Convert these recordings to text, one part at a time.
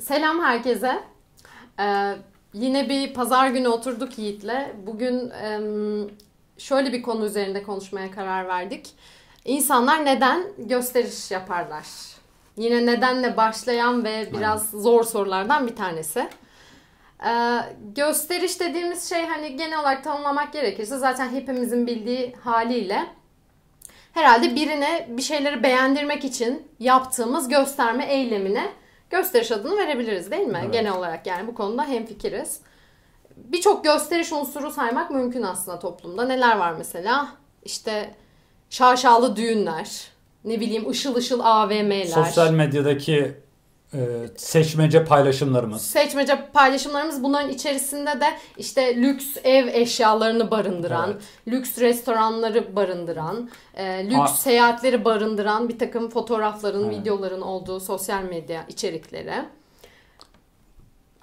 Selam herkese. Ee, yine bir pazar günü oturduk Yiğit'le. Bugün e, şöyle bir konu üzerinde konuşmaya karar verdik. İnsanlar neden gösteriş yaparlar? Yine nedenle başlayan ve biraz zor sorulardan bir tanesi. Ee, gösteriş dediğimiz şey hani genel olarak tanımlamak gerekirse zaten hepimizin bildiği haliyle herhalde birine bir şeyleri beğendirmek için yaptığımız gösterme eylemine gösteriş adını verebiliriz değil mi? Evet. Genel olarak yani bu konuda hemfikiriz. Birçok gösteriş unsuru saymak mümkün aslında toplumda. Neler var mesela? İşte şaşalı düğünler, ne bileyim ışıl ışıl AVM'ler. Sosyal medyadaki seçmece paylaşımlarımız. Seçmece paylaşımlarımız bunların içerisinde de işte lüks ev eşyalarını barındıran, Evet. lüks restoranları barındıran, e, lüks Aa. seyahatleri barındıran bir takım fotoğrafların, Evet. videoların olduğu sosyal medya içerikleri.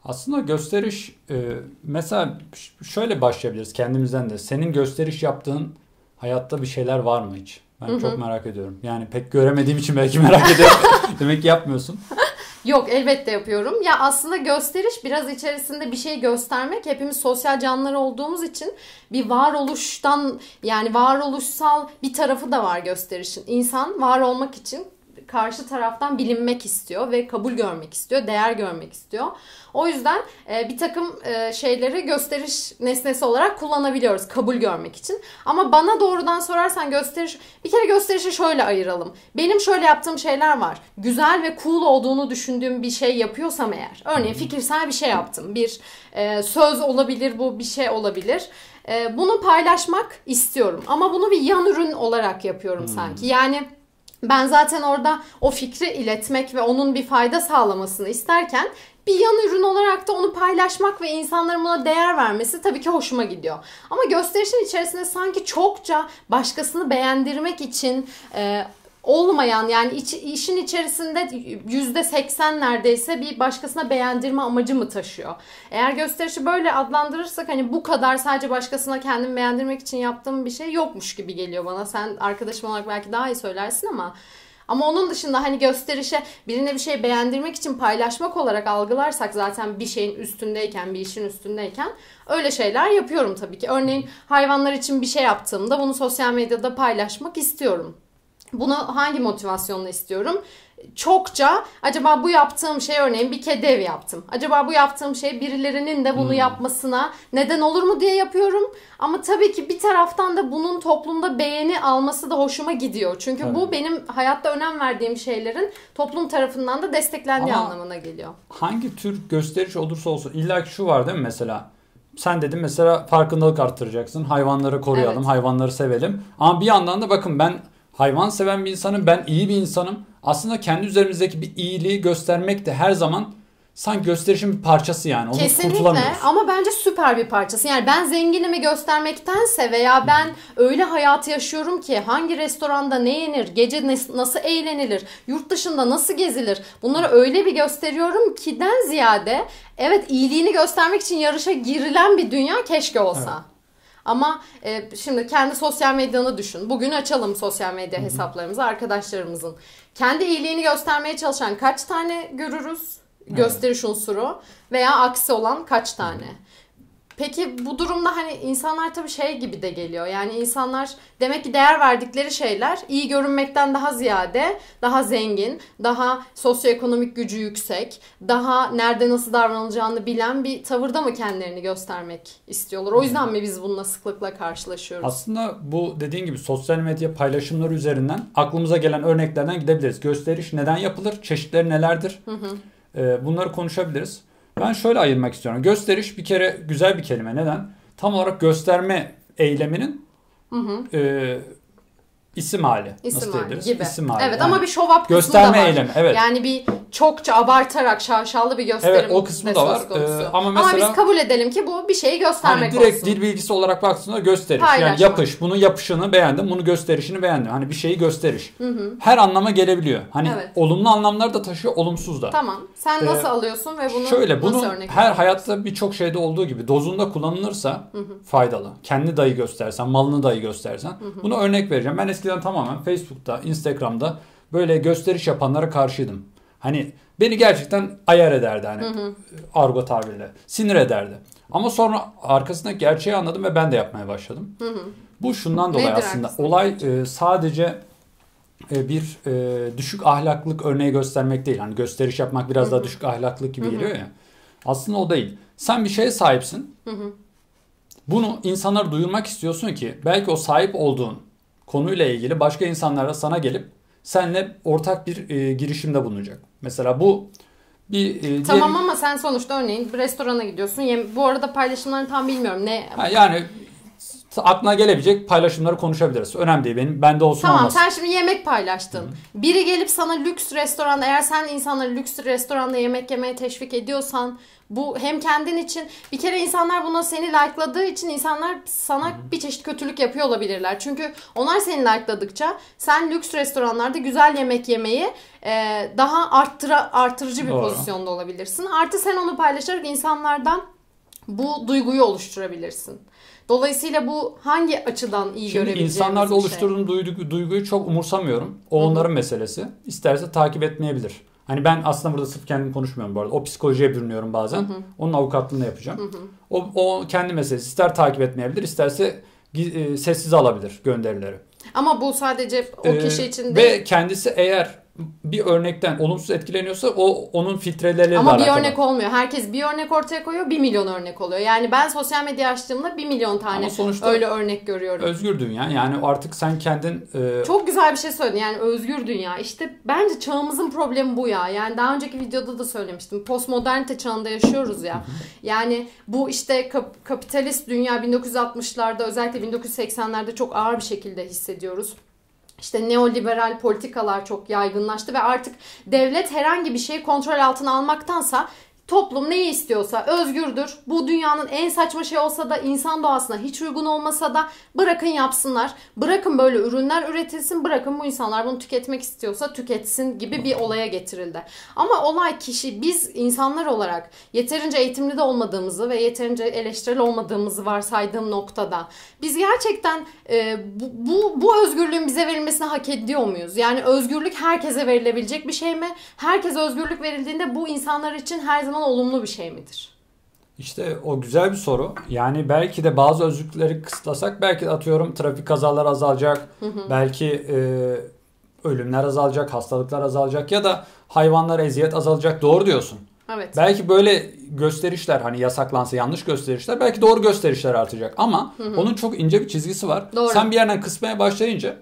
Aslında gösteriş e, mesela şöyle başlayabiliriz kendimizden de. Senin gösteriş yaptığın hayatta bir şeyler var mı hiç? Ben çok merak ediyorum. Yani pek göremediğim için belki merak ediyorum. Demek ki yapmıyorsun. Yok elbette yapıyorum. Ya aslında gösteriş biraz içerisinde bir şey göstermek. Hepimiz sosyal canlılar olduğumuz için bir varoluştan yani varoluşsal bir tarafı da var gösterişin. İnsan var olmak için karşı taraftan bilinmek istiyor ve kabul görmek istiyor, değer görmek istiyor. O yüzden e, bir takım e, şeyleri gösteriş nesnesi olarak kullanabiliyoruz kabul görmek için. Ama bana doğrudan sorarsan gösteriş, bir kere gösterişi şöyle ayıralım. Benim şöyle yaptığım şeyler var. Güzel ve cool olduğunu düşündüğüm bir şey yapıyorsam eğer. Örneğin fikirsel bir şey yaptım. Bir e, söz olabilir bu, bir şey olabilir. E, bunu paylaşmak istiyorum. Ama bunu bir yan ürün olarak yapıyorum sanki. Yani ben zaten orada o fikri iletmek ve onun bir fayda sağlamasını isterken bir yan ürün olarak da onu paylaşmak ve insanların buna değer vermesi tabii ki hoşuma gidiyor. Ama gösterişin içerisinde sanki çokça başkasını beğendirmek için e, olmayan yani iç- işin içerisinde yüzde seksen neredeyse bir başkasına beğendirme amacı mı taşıyor? Eğer gösterişi böyle adlandırırsak hani bu kadar sadece başkasına kendimi beğendirmek için yaptığım bir şey yokmuş gibi geliyor bana. Sen arkadaşım olarak belki daha iyi söylersin ama ama onun dışında hani gösterişe birine bir şey beğendirmek için paylaşmak olarak algılarsak zaten bir şeyin üstündeyken, bir işin üstündeyken öyle şeyler yapıyorum tabii ki. Örneğin hayvanlar için bir şey yaptığımda bunu sosyal medyada paylaşmak istiyorum. Bunu hangi motivasyonla istiyorum? Çokça acaba bu yaptığım şey örneğin bir kedi evi yaptım. Acaba bu yaptığım şey birilerinin de bunu yapmasına neden olur mu diye yapıyorum. Ama tabii ki bir taraftan da bunun toplumda beğeni alması da hoşuma gidiyor. Çünkü bu Evet. benim hayatta önem verdiğim şeylerin toplum tarafından da desteklendiği Ama- anlamına geliyor. Hangi tür gösteriş olursa olsun illa ki şu var değil mi mesela? Sen dedin mesela farkındalık arttıracaksın. Hayvanları koruyalım, Evet. hayvanları sevelim. Ama bir yandan da bakın ben hayvan seven bir insanım, ben iyi bir insanım. Aslında kendi üzerimizdeki bir iyiliği göstermek de her zaman sanki gösterişin bir parçası yani. Onu Kesinlikle ama bence süper bir parçası. Yani ben zenginimi göstermektense veya ben öyle hayatı yaşıyorum ki hangi restoranda ne yenir, gece nasıl eğlenilir, yurt dışında nasıl gezilir bunları öyle bir gösteriyorum ki den ziyade evet iyiliğini göstermek için yarışa girilen bir dünya keşke olsa. Evet. Ama e, şimdi kendi sosyal medyanı düşün. Bugün açalım sosyal medya hesaplarımızı arkadaşlarımızın. Kendi iyiliğini göstermeye çalışan kaç tane görürüz? Gösteriş unsuru veya aksi olan kaç tane? Peki bu durumda hani insanlar tabii şey gibi de geliyor. Yani insanlar demek ki değer verdikleri şeyler iyi görünmekten daha ziyade daha zengin, daha sosyoekonomik gücü yüksek, daha nerede nasıl davranılacağını bilen bir tavırda mı kendilerini göstermek istiyorlar? O yüzden mi biz bununla sıklıkla karşılaşıyoruz? Aslında bu dediğin gibi sosyal medya paylaşımları üzerinden aklımıza gelen örneklerden gidebiliriz. Gösteriş neden yapılır? Çeşitleri nelerdir? Ee, bunları konuşabiliriz. Ben şöyle ayırmak istiyorum. Gösteriş bir kere güzel bir kelime. Neden? Tam olarak gösterme eyleminin e, isim hali. İsim Nasıl hali gibi. İsim hali. Evet Yani ama bir show up kısmı gösterme da var. eylemi, evet. Yani bir çokça abartarak şaşalı bir gösterim Evet, o kısmı da var. Ee, ama mesela- biz kabul edelim ki bu bir şeyi göstermek Hani direkt olsun. dil bilgisi olarak baktığında gösteriş. Yani Paylaşmak. yapış. Bunu yapışını beğendim. Bunu gösterişini beğendim. Hani bir şeyi gösteriş. Her anlama gelebiliyor. Hani Evet. olumlu anlamlar da taşıyor, olumsuz da. Tamam. Sen Ee, nasıl alıyorsun ve bunu Şöyle bunu nasıl örnek her hayatta birçok şeyde olduğu gibi dozunda kullanılırsa faydalı. Kendi dayı göstersen, malını dayı göstersen. Bunu örnek vereceğim. Ben eskiden tamamen Facebook'ta, Instagram'da böyle gösteriş yapanlara karşıydım. Hani beni gerçekten ayar ederdi hani argo tabirle. Sinir ederdi. Ama sonra arkasında gerçeği anladım ve ben de yapmaya başladım. Bu şundan dolayı Nedir aslında. arkasında Olay e, sadece e, bir e, düşük ahlaklık örneği göstermek değil. Hani gösteriş yapmak biraz daha düşük ahlaklık gibi geliyor ya. Aslında o değil. Sen bir şeye sahipsin. Bunu insanlara duyurmak istiyorsun ki belki o sahip olduğun konuyla ilgili başka insanlar da sana gelip seninle ortak bir e, girişimde bulunacak. Mesela bu bir e, diyelim- Tamam ama sen sonuçta örneğin bir restorana gidiyorsun. Yem- bu arada paylaşımlarını tam bilmiyorum. Ne Ha, yani aklına gelebilecek paylaşımları konuşabiliriz. Önemli değil. Benim bende olsun Tamam olmasın. sen şimdi yemek paylaştın. Biri gelip sana lüks restoranda eğer sen insanları lüks restoranda yemek yemeye teşvik ediyorsan bu hem kendin için bir kere insanlar buna seni like'ladığı için insanlar sana bir çeşit kötülük yapıyor olabilirler. Çünkü onlar seni like'ladıkça sen lüks restoranlarda güzel yemek yemeyi e, daha arttıra, artırıcı bir Doğru. pozisyonda olabilirsin. Artı sen onu paylaşarak insanlardan bu duyguyu oluşturabilirsin. Dolayısıyla bu hangi açıdan iyi Şimdi insanlarda şey. oluşturduğum duygu- duyguyu çok umursamıyorum. O onların meselesi. İsterse takip etmeyebilir. Hani ben aslında burada sırf kendim konuşmuyorum bu arada. O psikolojiye bürünüyorum bazen. Onun avukatlığını yapacağım. O, o kendi meselesi. İster takip etmeyebilir, isterse e, sessiz alabilir gönderileri. Ama bu sadece o Ee, kişi için değil. Ve kendisi eğer bir örnekten olumsuz etkileniyorsa o onun filtreleriyle Ama bir alakalı. örnek olmuyor. Herkes bir örnek ortaya koyuyor, bir milyon örnek oluyor. Yani ben sosyal medya açtığımda bir milyon tane Ama sonuçta öyle örnek görüyorum. özgür dünya. Yani artık sen kendin e, Çok güzel bir şey söyledin. Yani özgür dünya. İşte bence çağımızın problemi bu ya. Yani daha önceki videoda da söylemiştim. Postmodernite çağında yaşıyoruz ya. Yani bu işte kap- kapitalist dünya 1960'larda özellikle 1980'lerde çok ağır bir şekilde hissediyoruz. İşte neoliberal politikalar çok yaygınlaştı ve artık devlet herhangi bir şeyi kontrol altına almaktansa toplum neyi istiyorsa özgürdür. Bu dünyanın en saçma şey olsa da insan doğasına hiç uygun olmasa da bırakın yapsınlar. Bırakın böyle ürünler üretilsin. Bırakın bu insanlar bunu tüketmek istiyorsa tüketsin gibi bir olaya getirildi. Ama olay kişi biz insanlar olarak yeterince eğitimli de olmadığımızı ve yeterince eleştirel olmadığımızı varsaydığım noktada biz gerçekten e, bu, bu, bu özgürlüğün bize verilmesini hak ediyor muyuz? Yani özgürlük herkese verilebilecek bir şey mi? Herkese özgürlük verildiğinde bu insanlar için her zaman olumlu bir şey midir? İşte o güzel bir soru. Yani belki de bazı özgürlükleri kısıtlasak belki de atıyorum trafik kazaları azalacak. Belki e, ölümler azalacak, hastalıklar azalacak ya da hayvanlara eziyet azalacak. Doğru diyorsun. Evet. Belki böyle gösterişler hani yasaklansa yanlış gösterişler belki doğru gösterişler artacak ama onun çok ince bir çizgisi var. Doğru. Sen bir yerden kısmaya başlayınca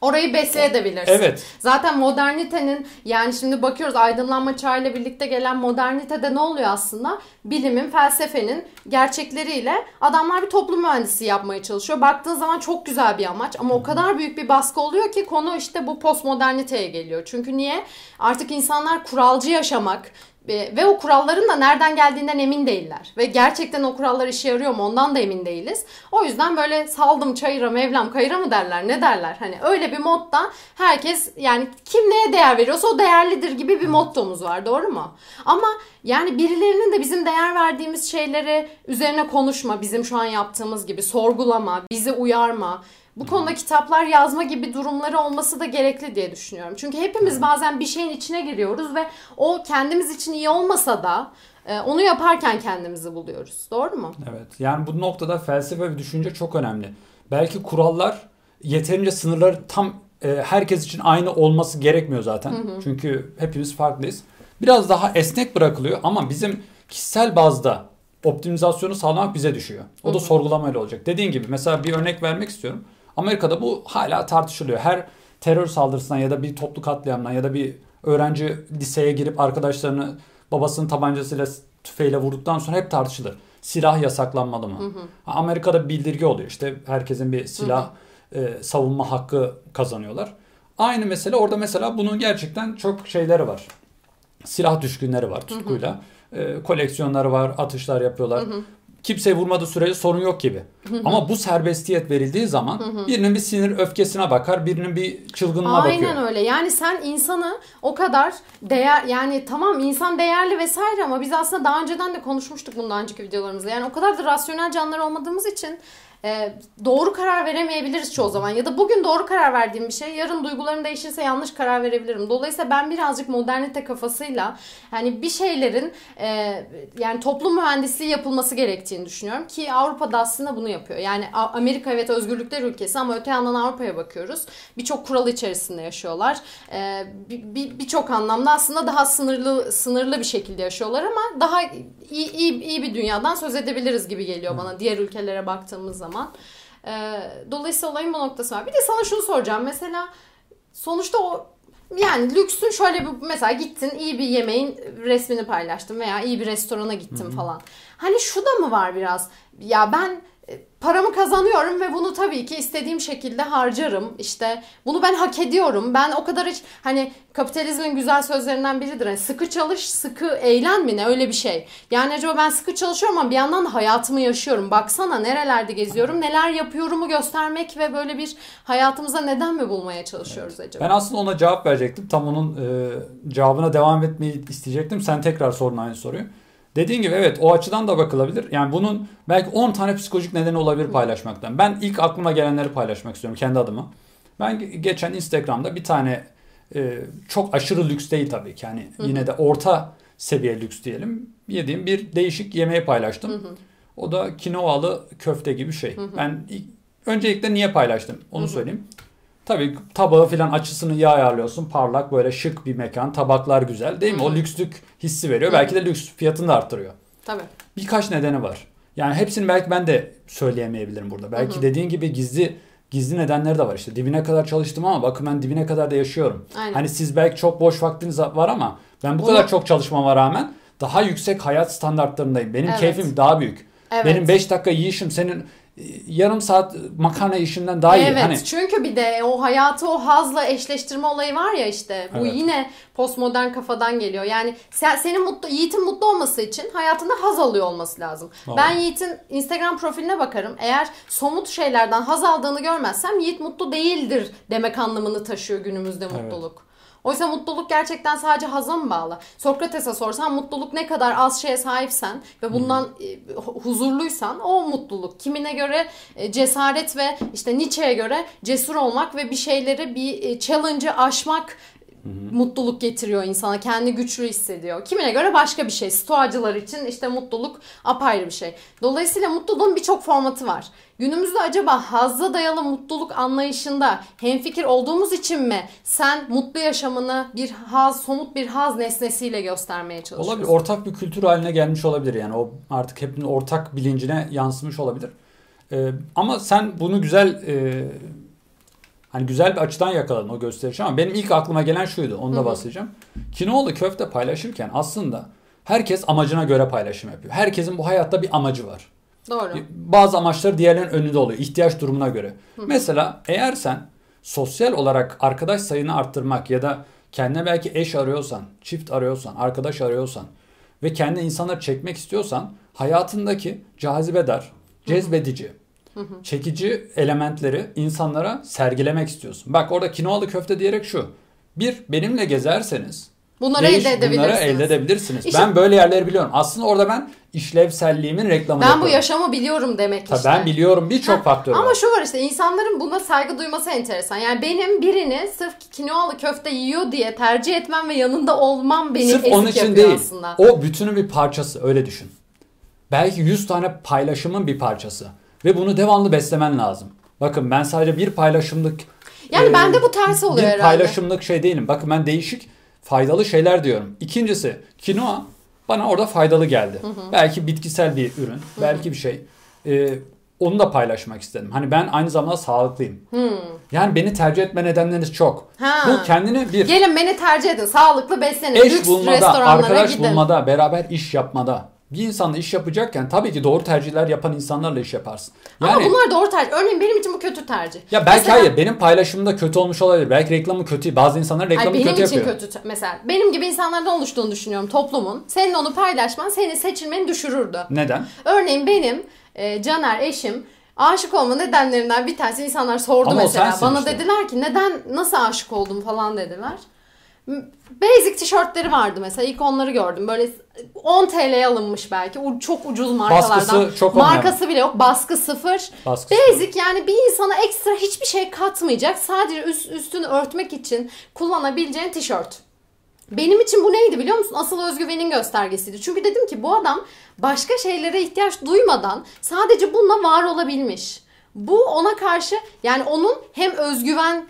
Orayı besleyebilirsin. evet Zaten modernitenin yani şimdi bakıyoruz aydınlanma çağıyla birlikte gelen modernitede ne oluyor aslında? Bilimin, felsefenin gerçekleriyle adamlar bir toplum mühendisi yapmaya çalışıyor. Baktığın zaman çok güzel bir amaç ama o kadar büyük bir baskı oluyor ki konu işte bu postmoderniteye geliyor. Çünkü niye? Artık insanlar kuralcı yaşamak, ve o kuralların da nereden geldiğinden emin değiller. Ve gerçekten o kurallar işe yarıyor mu ondan da emin değiliz. O yüzden böyle saldım çayıra mevlam kayıra mı derler ne derler. Hani öyle bir modda herkes yani kim neye değer veriyorsa o değerlidir gibi bir mottomuz var doğru mu? Ama yani birilerinin de bizim değer verdiğimiz şeyleri üzerine konuşma bizim şu an yaptığımız gibi sorgulama, bizi uyarma. Bu konuda kitaplar yazma gibi durumları olması da gerekli diye düşünüyorum. Çünkü hepimiz bazen bir şeyin içine giriyoruz ve o kendimiz için iyi olmasa da e, onu yaparken kendimizi buluyoruz. Doğru mu? evet yani bu noktada felsefe ve düşünce çok önemli. Belki kurallar yeterince sınırları tam e, herkes için aynı olması gerekmiyor zaten. Çünkü hepimiz farklıyız. Biraz daha esnek bırakılıyor ama bizim kişisel bazda optimizasyonu sağlamak bize düşüyor. O da sorgulamayla olacak. Dediğin gibi mesela bir örnek vermek istiyorum. Amerika'da bu hala tartışılıyor. Her terör saldırısından ya da bir toplu katliamdan ya da bir öğrenci liseye girip arkadaşlarını babasının tabancasıyla tüfeğiyle vurduktan sonra hep tartışılır. Silah yasaklanmalı mı? Amerika'da bir bildirge oluyor. İşte herkesin bir silah e, savunma hakkı kazanıyorlar. Aynı mesele orada mesela bunun gerçekten çok şeyleri var. Silah düşkünleri var tutkuyla. E, koleksiyonları var, atışlar yapıyorlar. Kimseye vurmadığı sürece sorun yok gibi. Ama bu serbestiyet verildiği zaman birinin bir sinir öfkesine bakar, birinin bir çılgınlığına Aynen bakıyor. öyle. Yani sen insanı o kadar değer yani tamam insan değerli vesaire ama biz aslında daha önceden de konuşmuştuk bundan önceki videolarımızda. Yani o kadar da rasyonel canlılar olmadığımız için e, doğru karar veremeyebiliriz çoğu zaman. Ya da bugün doğru karar verdiğim bir şey yarın duygularım değişirse yanlış karar verebilirim. Dolayısıyla ben birazcık modernite kafasıyla hani bir şeylerin e, yani toplum mühendisliği yapılması gerektiğini düşünüyorum ki Avrupa'da aslında bunu yapıyor. Yani Amerika evet özgürlükler ülkesi ama öte yandan Avrupa'ya bakıyoruz. Birçok kural içerisinde yaşıyorlar. E, Birçok bir, bir anlamda aslında daha sınırlı sınırlı bir şekilde yaşıyorlar ama daha iyi, iyi, iyi bir dünyadan söz edebiliriz gibi geliyor bana diğer ülkelere baktığımız zaman. E, dolayısıyla olayın bu noktası var. Bir de sana şunu soracağım. Mesela sonuçta o yani lüksün şöyle bir mesela gittin iyi bir yemeğin resmini paylaştın veya iyi bir restorana gittin Hı-hı. falan. Hani şu da mı var biraz? Ya ben paramı kazanıyorum ve bunu tabii ki istediğim şekilde harcarım. İşte bunu ben hak ediyorum. Ben o kadar hiç hani kapitalizmin güzel sözlerinden biridir. Hani sıkı çalış, sıkı eğlen mi ne öyle bir şey. Yani acaba ben sıkı çalışıyorum ama bir yandan da hayatımı yaşıyorum. Baksana nerelerde geziyorum, neler yapıyorumu göstermek ve böyle bir hayatımıza neden mi bulmaya çalışıyoruz evet. acaba? Ben aslında ona cevap verecektim. Tam onun e, cevabına devam etmeyi isteyecektim. Sen tekrar sorun aynı soruyu. Dediğin gibi evet o açıdan da bakılabilir. Yani bunun belki 10 tane psikolojik nedeni olabilir paylaşmaktan. Ben ilk aklıma gelenleri paylaşmak istiyorum kendi adıma. Ben geçen Instagram'da bir tane e, çok aşırı lüks değil tabii ki. Yani yine de orta seviye lüks diyelim. Yediğim bir değişik yemeği paylaştım. O da kinoalı köfte gibi şey. Ben ilk, öncelikle niye paylaştım onu söyleyeyim. Tabii tabağı filan açısını iyi ayarlıyorsun. Parlak böyle şık bir mekan. Tabaklar güzel değil mi? O lükslük hissi veriyor. Belki de lüks fiyatını da arttırıyor. Tabii. Birkaç nedeni var. Yani hepsini belki ben de söyleyemeyebilirim burada. Belki Hı-hı. dediğin gibi gizli gizli nedenleri de var işte. Dibine kadar çalıştım ama bakın ben dibine kadar da yaşıyorum. Aynen. Hani siz belki çok boş vaktiniz var ama ben bu Bunu... kadar çok çalışmama rağmen daha yüksek hayat standartlarındayım. Benim evet. keyfim daha büyük. Evet. Benim 5 dakika yiyişim senin yarım saat makarna işinden daha iyi. Evet hani... çünkü bir de o hayatı o hazla eşleştirme olayı var ya işte. Bu evet. yine postmodern kafadan geliyor. Yani sen, senin mutlu, Yiğit'in mutlu olması için hayatında haz alıyor olması lazım. Vallahi. Ben Yiğit'in Instagram profiline bakarım. Eğer somut şeylerden haz aldığını görmezsem Yiğit mutlu değildir demek anlamını taşıyor günümüzde mutluluk. Evet. Oysa mutluluk gerçekten sadece haza mı bağlı? Sokrates'e sorsan mutluluk ne kadar az şeye sahipsen ve bundan hmm. huzurluysan o mutluluk. Kimine göre e, cesaret ve işte Nietzsche'ye göre cesur olmak ve bir şeyleri bir e, challenge'ı aşmak Hı-hı. mutluluk getiriyor insana. Kendi güçlü hissediyor. Kimine göre başka bir şey. Stoacılar için işte mutluluk apayrı bir şey. Dolayısıyla mutluluğun birçok formatı var. Günümüzde acaba hazza dayalı mutluluk anlayışında hemfikir olduğumuz için mi sen mutlu yaşamını bir haz, somut bir haz nesnesiyle göstermeye çalışıyorsun? Olabilir. Ortak bir kültür haline gelmiş olabilir yani. O artık hepinin ortak bilincine yansımış olabilir. Ee, ama sen bunu güzel e, hani güzel bir açıdan yakaladın o gösterişi ama benim ilk aklıma gelen şuydu. Onu da bahsedeceğim. Kinoğlu köfte paylaşırken aslında herkes amacına göre paylaşım yapıyor. Herkesin bu hayatta bir amacı var. Doğru. Bazı amaçları diğerlerinin önünde oluyor. ihtiyaç durumuna göre. Hı. Mesela eğer sen sosyal olarak arkadaş sayını arttırmak ya da kendine belki eş arıyorsan, çift arıyorsan, arkadaş arıyorsan ve kendi insanları çekmek istiyorsan hayatındaki cazibedar, cezbedici, hı hı. çekici elementleri insanlara sergilemek istiyorsun. Bak orada kinoalı köfte diyerek şu. Bir, benimle gezerseniz Bunları Değiş, elde edebilirsiniz. Bunları elde edebilirsiniz. İşte, ben böyle yerleri biliyorum. Aslında orada ben işlevselliğimin reklamını ben yapıyorum. Bu yaşamı biliyorum demek Tabii işte. Ben biliyorum birçok faktör var. Ama şu var işte insanların buna saygı duyması enteresan. Yani benim birini sırf kinoalı köfte yiyor diye tercih etmem ve yanında olmam beni sırf onun için değil. aslında. O bütünün bir parçası öyle düşün. Belki 100 tane paylaşımın bir parçası. Ve bunu devamlı beslemen lazım. Bakın ben sadece bir paylaşımlık yani e, bende bu tersi oluyor bir herhalde. Bir paylaşımlık şey değilim. Bakın ben değişik faydalı şeyler diyorum. İkincisi kinoa bana orada faydalı geldi. Hı hı. Belki bitkisel bir ürün, hı hı. belki bir şey. Ee, onu da paylaşmak istedim. Hani ben aynı zamanda sağlıklıyım. Hmm. Yani beni tercih etme nedenleriniz çok. Ha. Bu kendini bir... Gelin beni tercih edin. Sağlıklı beslenin. Eş Lüks bulmada, arkadaş gidin. bulmada, beraber iş yapmada bir insanla iş yapacakken tabii ki doğru tercihler yapan insanlarla iş yaparsın. Yani, Ama bunlar doğru tercih. Örneğin benim için bu kötü tercih. Ya belki mesela, hayır benim paylaşımda kötü olmuş olabilir. Belki reklamı kötü. Bazı insanlar reklamı kötü yapıyor. Benim için kötü. Mesela benim gibi insanlardan oluştuğunu düşünüyorum toplumun. Senin onu paylaşman seni seçilmeni düşürürdü. Neden? Örneğin benim e, Caner eşim aşık olma nedenlerinden bir tanesi insanlar sordu Ama mesela. Bana işte. dediler ki neden nasıl aşık oldum falan dediler. Basic tişörtleri vardı mesela. İlk onları gördüm. Böyle 10 TL'ye alınmış belki. U- Çok ucuz markalardan. Baskısı çok Markası bile yok. Baskı sıfır. Baskısı Basic yani bir insana ekstra hiçbir şey katmayacak. Sadece üst, üstünü örtmek için kullanabileceğin tişört. Benim için bu neydi biliyor musun? Asıl özgüvenin göstergesiydi. Çünkü dedim ki bu adam başka şeylere ihtiyaç duymadan sadece bununla var olabilmiş. Bu ona karşı yani onun hem özgüven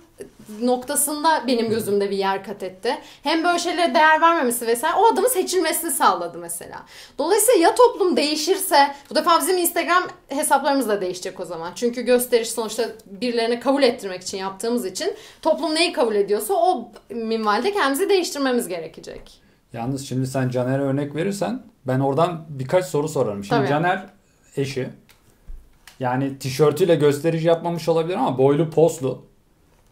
noktasında benim gözümde bir yer kat etti. Hem böyle şeylere değer vermemesi vesaire o adamın seçilmesini sağladı mesela. Dolayısıyla ya toplum değişirse bu defa bizim Instagram hesaplarımız da değişecek o zaman. Çünkü gösteriş sonuçta birilerine kabul ettirmek için yaptığımız için toplum neyi kabul ediyorsa o minvalde kendimizi değiştirmemiz gerekecek. Yalnız şimdi sen Caner'e örnek verirsen ben oradan birkaç soru sorarım. Şimdi Tabii. Caner eşi yani tişörtüyle gösterici yapmamış olabilir ama boylu poslu.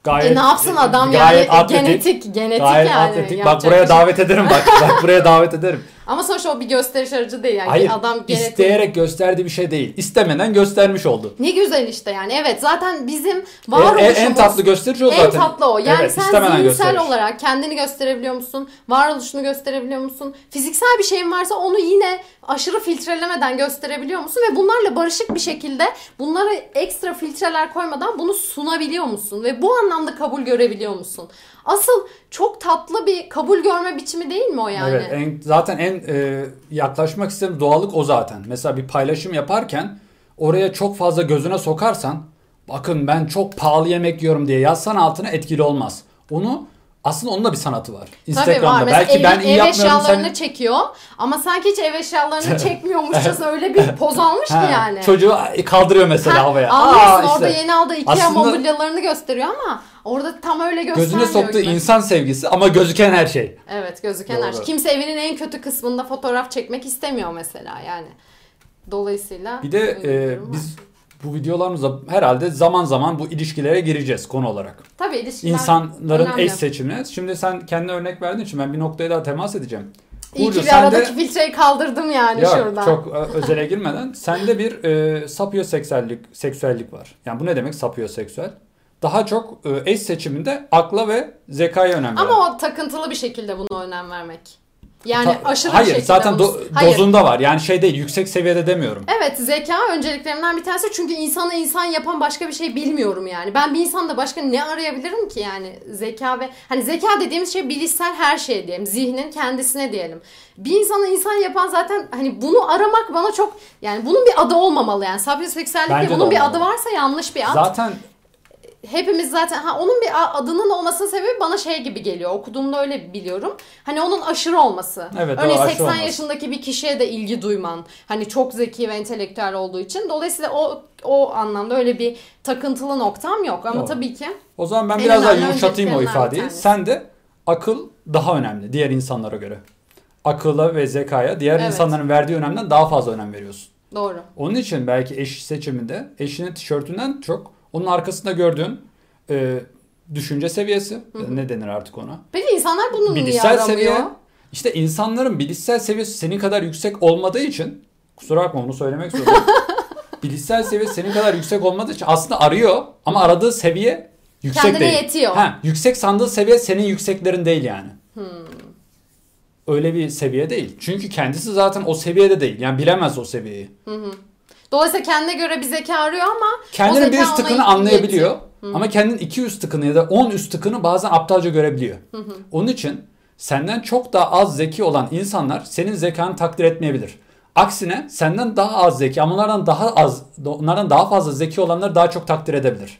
Gayet, e ne yapsın adam gayet yani atletik, genetik genetik gayet yani. atletik. Bak buraya şey- davet ederim bak. bak buraya davet ederim. Ama sonuçta o bir gösteriş aracı değil yani. Hayır adam genetik. isteyerek gösterdiği bir şey değil. İstemeden göstermiş oldu. Ne güzel işte yani. Evet zaten bizim En, varoluşumuz. en, en tatlı gösterici o En zaten. tatlı o. Yani Evet, sen zihinsel gösteriş. olarak kendini gösterebiliyor musun? Varoluşunu gösterebiliyor musun? Fiziksel bir şeyin varsa onu yine aşırı filtrelemeden gösterebiliyor musun? Ve bunlarla barışık bir şekilde bunlara ekstra filtreler koymadan bunu sunabiliyor musun? Ve bu anlamda kabul görebiliyor musun? Asıl çok tatlı bir kabul görme biçimi değil mi o yani? Evet, en, zaten en e, yaklaşmak istediğim doğallık o zaten. Mesela bir paylaşım yaparken oraya çok fazla gözüne sokarsan bakın ben çok pahalı yemek yiyorum diye yazsan altına etkili olmaz. Onu aslında onun da bir sanatı var. Instagram'da. Tabii var. Belki ev, ben iyi ev eşyalarını sen çekiyor ama sanki hiç ev eşyalarını çekmiyormuşçasına öyle bir poz almış ki yani. çocuğu kaldırıyor mesela Ha, havaya. Anlıyorsun Aa, işte. orada yeni aldığı Ikea Aslında- mobilyalarını gösteriyor ama orada tam öyle göstermiyor. Gözüne soktuğu gibi. insan sevgisi ama gözüken her şey. Evet gözüken her şey. Doğru. Kimse evinin en kötü kısmında fotoğraf çekmek istemiyor mesela yani. Dolayısıyla Bir de e, var. biz bu videolarımızda herhalde zaman zaman bu ilişkilere gireceğiz konu olarak. tabii ilişkiler İnsanların önemli. eş seçimine. Şimdi sen kendi örnek verdiğin için ben bir noktaya daha temas edeceğim. İyi Burcu, ki bir sen de- aradaki filtreyi kaldırdım yani Ya şuradan. çok e, özele girmeden sende bir e, sapyoseksüellik seksüellik var. Yani bu ne demek sapyoseksüel? Daha çok e, eş seçiminde akla ve zekaya önem veren. Ama o takıntılı bir şekilde buna önem vermek. Yani Ta- aşırı bir Hayır şekilde zaten do- Hayır. dozunda var. Yani şey değil yüksek seviyede demiyorum. Evet zeka önceliklerimden bir tanesi çünkü insanı insan yapan başka bir şey bilmiyorum yani. Ben bir insanda başka ne arayabilirim ki yani zeka ve hani zeka dediğimiz şey bilişsel her şey diyelim. Zihnin kendisine diyelim. Bir insanı insan yapan zaten hani bunu aramak bana çok yani bunun bir adı olmamalı yani. De bunun bir olmamalı. adı varsa yanlış bir ad. Zaten Hepimiz zaten ha onun bir adının olmasının sebebi bana şey gibi geliyor. Okuduğumda öyle biliyorum. Hani onun aşırı olması. Evet, Örneğin aşırı 80 olması. yaşındaki bir kişiye de ilgi duyman. Hani çok zeki ve entelektüel olduğu için. Dolayısıyla o o anlamda öyle bir takıntılı noktam yok. Ama Doğru. tabii ki o zaman ben En biraz daha yumuşatayım o ifadeyi. Sen de akıl daha önemli diğer insanlara göre. Akıla ve zekaya diğer Evet. insanların verdiği önemden daha fazla önem veriyorsun. doğru. Onun için belki eş seçiminde eşinin tişörtünden çok onun arkasında gördüğün e, düşünce seviyesi ne denir artık ona? Peki insanlar bunu niye aramıyor? seviye. İşte insanların bilişsel seviyesi senin kadar yüksek olmadığı için kusura bakma bunu söylemek zorundayım. bilişsel seviyesi senin kadar yüksek olmadığı için aslında arıyor ama aradığı seviye yüksek Kendine değil. yetiyor. Ha, yüksek sandığı seviye senin yükseklerin değil yani. Hmm. Öyle bir seviye değil. Çünkü kendisi zaten o seviyede değil. Yani bilemez o seviyeyi. Dolayısıyla kendine göre bir zeka arıyor ama Kendinin bir üst tıkını anlayabiliyor. yetiyor. Ama kendinin iki üst tıkını ya da on üst tıkını bazen aptalca görebiliyor. Onun için senden çok daha az zeki olan insanlar senin zekanı takdir etmeyebilir. Aksine senden daha az zeki ama onlardan daha az onlardan daha fazla zeki olanları daha çok takdir edebilir.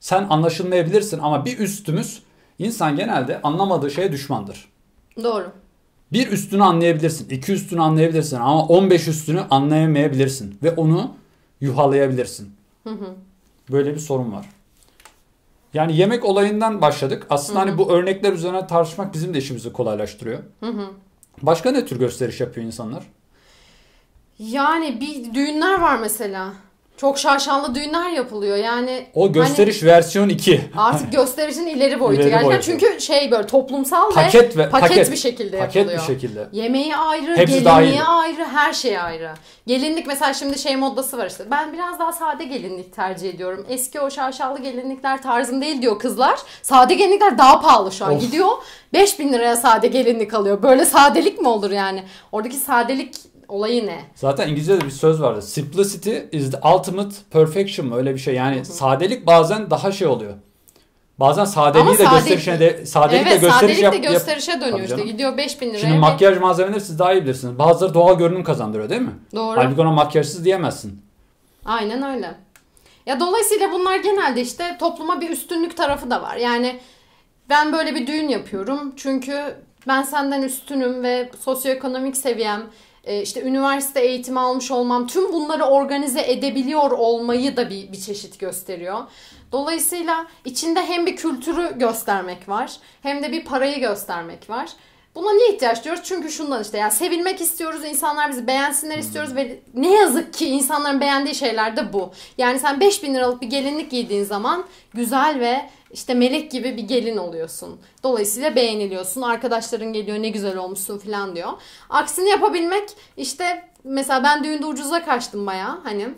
Sen anlaşılmayabilirsin ama bir üstümüz insan genelde anlamadığı şeye düşmandır. Doğru. Bir üstünü anlayabilirsin, iki üstünü anlayabilirsin ama 15 üstünü anlayamayabilirsin ve onu yuhalayabilirsin. Böyle bir sorun var. Yani yemek olayından başladık. Aslında hani bu örnekler üzerine tartışmak bizim de işimizi kolaylaştırıyor. Başka ne tür gösteriş yapıyor insanlar? Yani bir düğünler var mesela. Çok şaşalı düğünler yapılıyor. Yani O gösteriş versiyon 2. hani artık gösterişin ileri boyutu İleri gerçekten. boyutu. Çünkü şey böyle toplumsal Paket ve paket, paket bir şekilde Paket yapılıyor. bir şekilde. Yemeği ayrı, Hepsi gelinliği dahil. ayrı, her şey ayrı. Gelinlik mesela şimdi şey modası var işte. Ben biraz daha sade gelinlik tercih ediyorum. Eski o şaşalı gelinlikler tarzım değil diyor kızlar. Sade gelinlikler daha pahalı şu an. Of. Gidiyor 5000 liraya sade gelinlik alıyor. Böyle sadelik mi olur yani? Oradaki sadelik olayı ne? Zaten İngilizce'de bir söz vardı. Simplicity is the ultimate perfection mı? Öyle bir şey. Yani sadelik bazen daha şey oluyor. Bazen sadeliği Ama de sadelik- gösterişine de sadelik evet de gösteriş sadelik yap, de yap- gösterişe dönüyor Tabii işte. Gidiyor 5000 liraya. Şimdi bir- makyaj malzemeleri siz daha iyi bilirsiniz. Bazıları doğal görünüm kazandırıyor değil mi? Doğru. Halbuki ona makyajsız diyemezsin. Aynen öyle. Ya dolayısıyla bunlar genelde işte topluma bir üstünlük tarafı da var. Yani ben böyle bir düğün yapıyorum çünkü ben senden üstünüm ve sosyoekonomik seviyem, işte üniversite eğitimi almış olmam, tüm bunları organize edebiliyor olmayı da bir, bir çeşit gösteriyor. Dolayısıyla içinde hem bir kültürü göstermek var, hem de bir parayı göstermek var. Buna niye ihtiyaç duyuyoruz? Çünkü şundan işte ya sevilmek istiyoruz, insanlar bizi beğensinler istiyoruz ve ne yazık ki insanların beğendiği şeyler de bu. Yani sen 5000 liralık bir gelinlik giydiğin zaman güzel ve işte melek gibi bir gelin oluyorsun. Dolayısıyla beğeniliyorsun. Arkadaşların geliyor ne güzel olmuşsun falan diyor. Aksini yapabilmek işte mesela ben düğünde ucuza kaçtım bayağı hani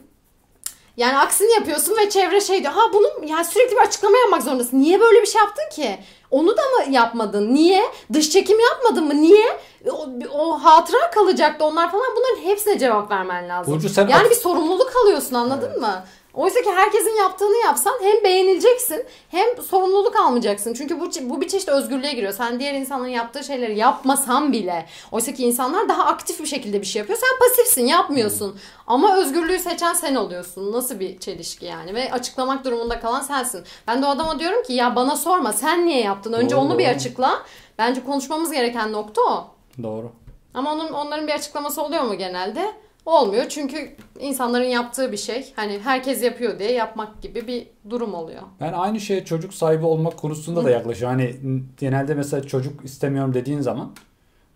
yani aksini yapıyorsun ve çevre şey diyor. Ha bunun yani sürekli bir açıklama yapmak zorundasın. Niye böyle bir şey yaptın ki? Onu da mı yapmadın? Niye? Dış çekim yapmadın mı? Niye? O, o hatıra kalacaktı onlar falan. Bunların hepsine cevap vermen lazım. Burcu sen yani bir sorumluluk alıyorsun anladın mı? Oysa ki herkesin yaptığını yapsan hem beğenileceksin hem sorumluluk almayacaksın. Çünkü bu, bu bir çeşit özgürlüğe giriyor. Sen diğer insanların yaptığı şeyleri yapmasan bile. Oysa ki insanlar daha aktif bir şekilde bir şey yapıyor. Sen pasifsin yapmıyorsun. Ama özgürlüğü seçen sen oluyorsun. Nasıl bir çelişki yani. Ve açıklamak durumunda kalan sensin. Ben de o adama diyorum ki ya bana sorma sen niye yaptın? Önce Doğru, onu bir açıkla. Bence konuşmamız gereken nokta o. Doğru. Ama onun onların bir açıklaması oluyor mu genelde? Olmuyor çünkü insanların yaptığı bir şey. Hani herkes yapıyor diye yapmak gibi bir durum oluyor. Ben aynı şeye çocuk sahibi olmak konusunda da yaklaşıyorum. Hani genelde mesela çocuk istemiyorum dediğin zaman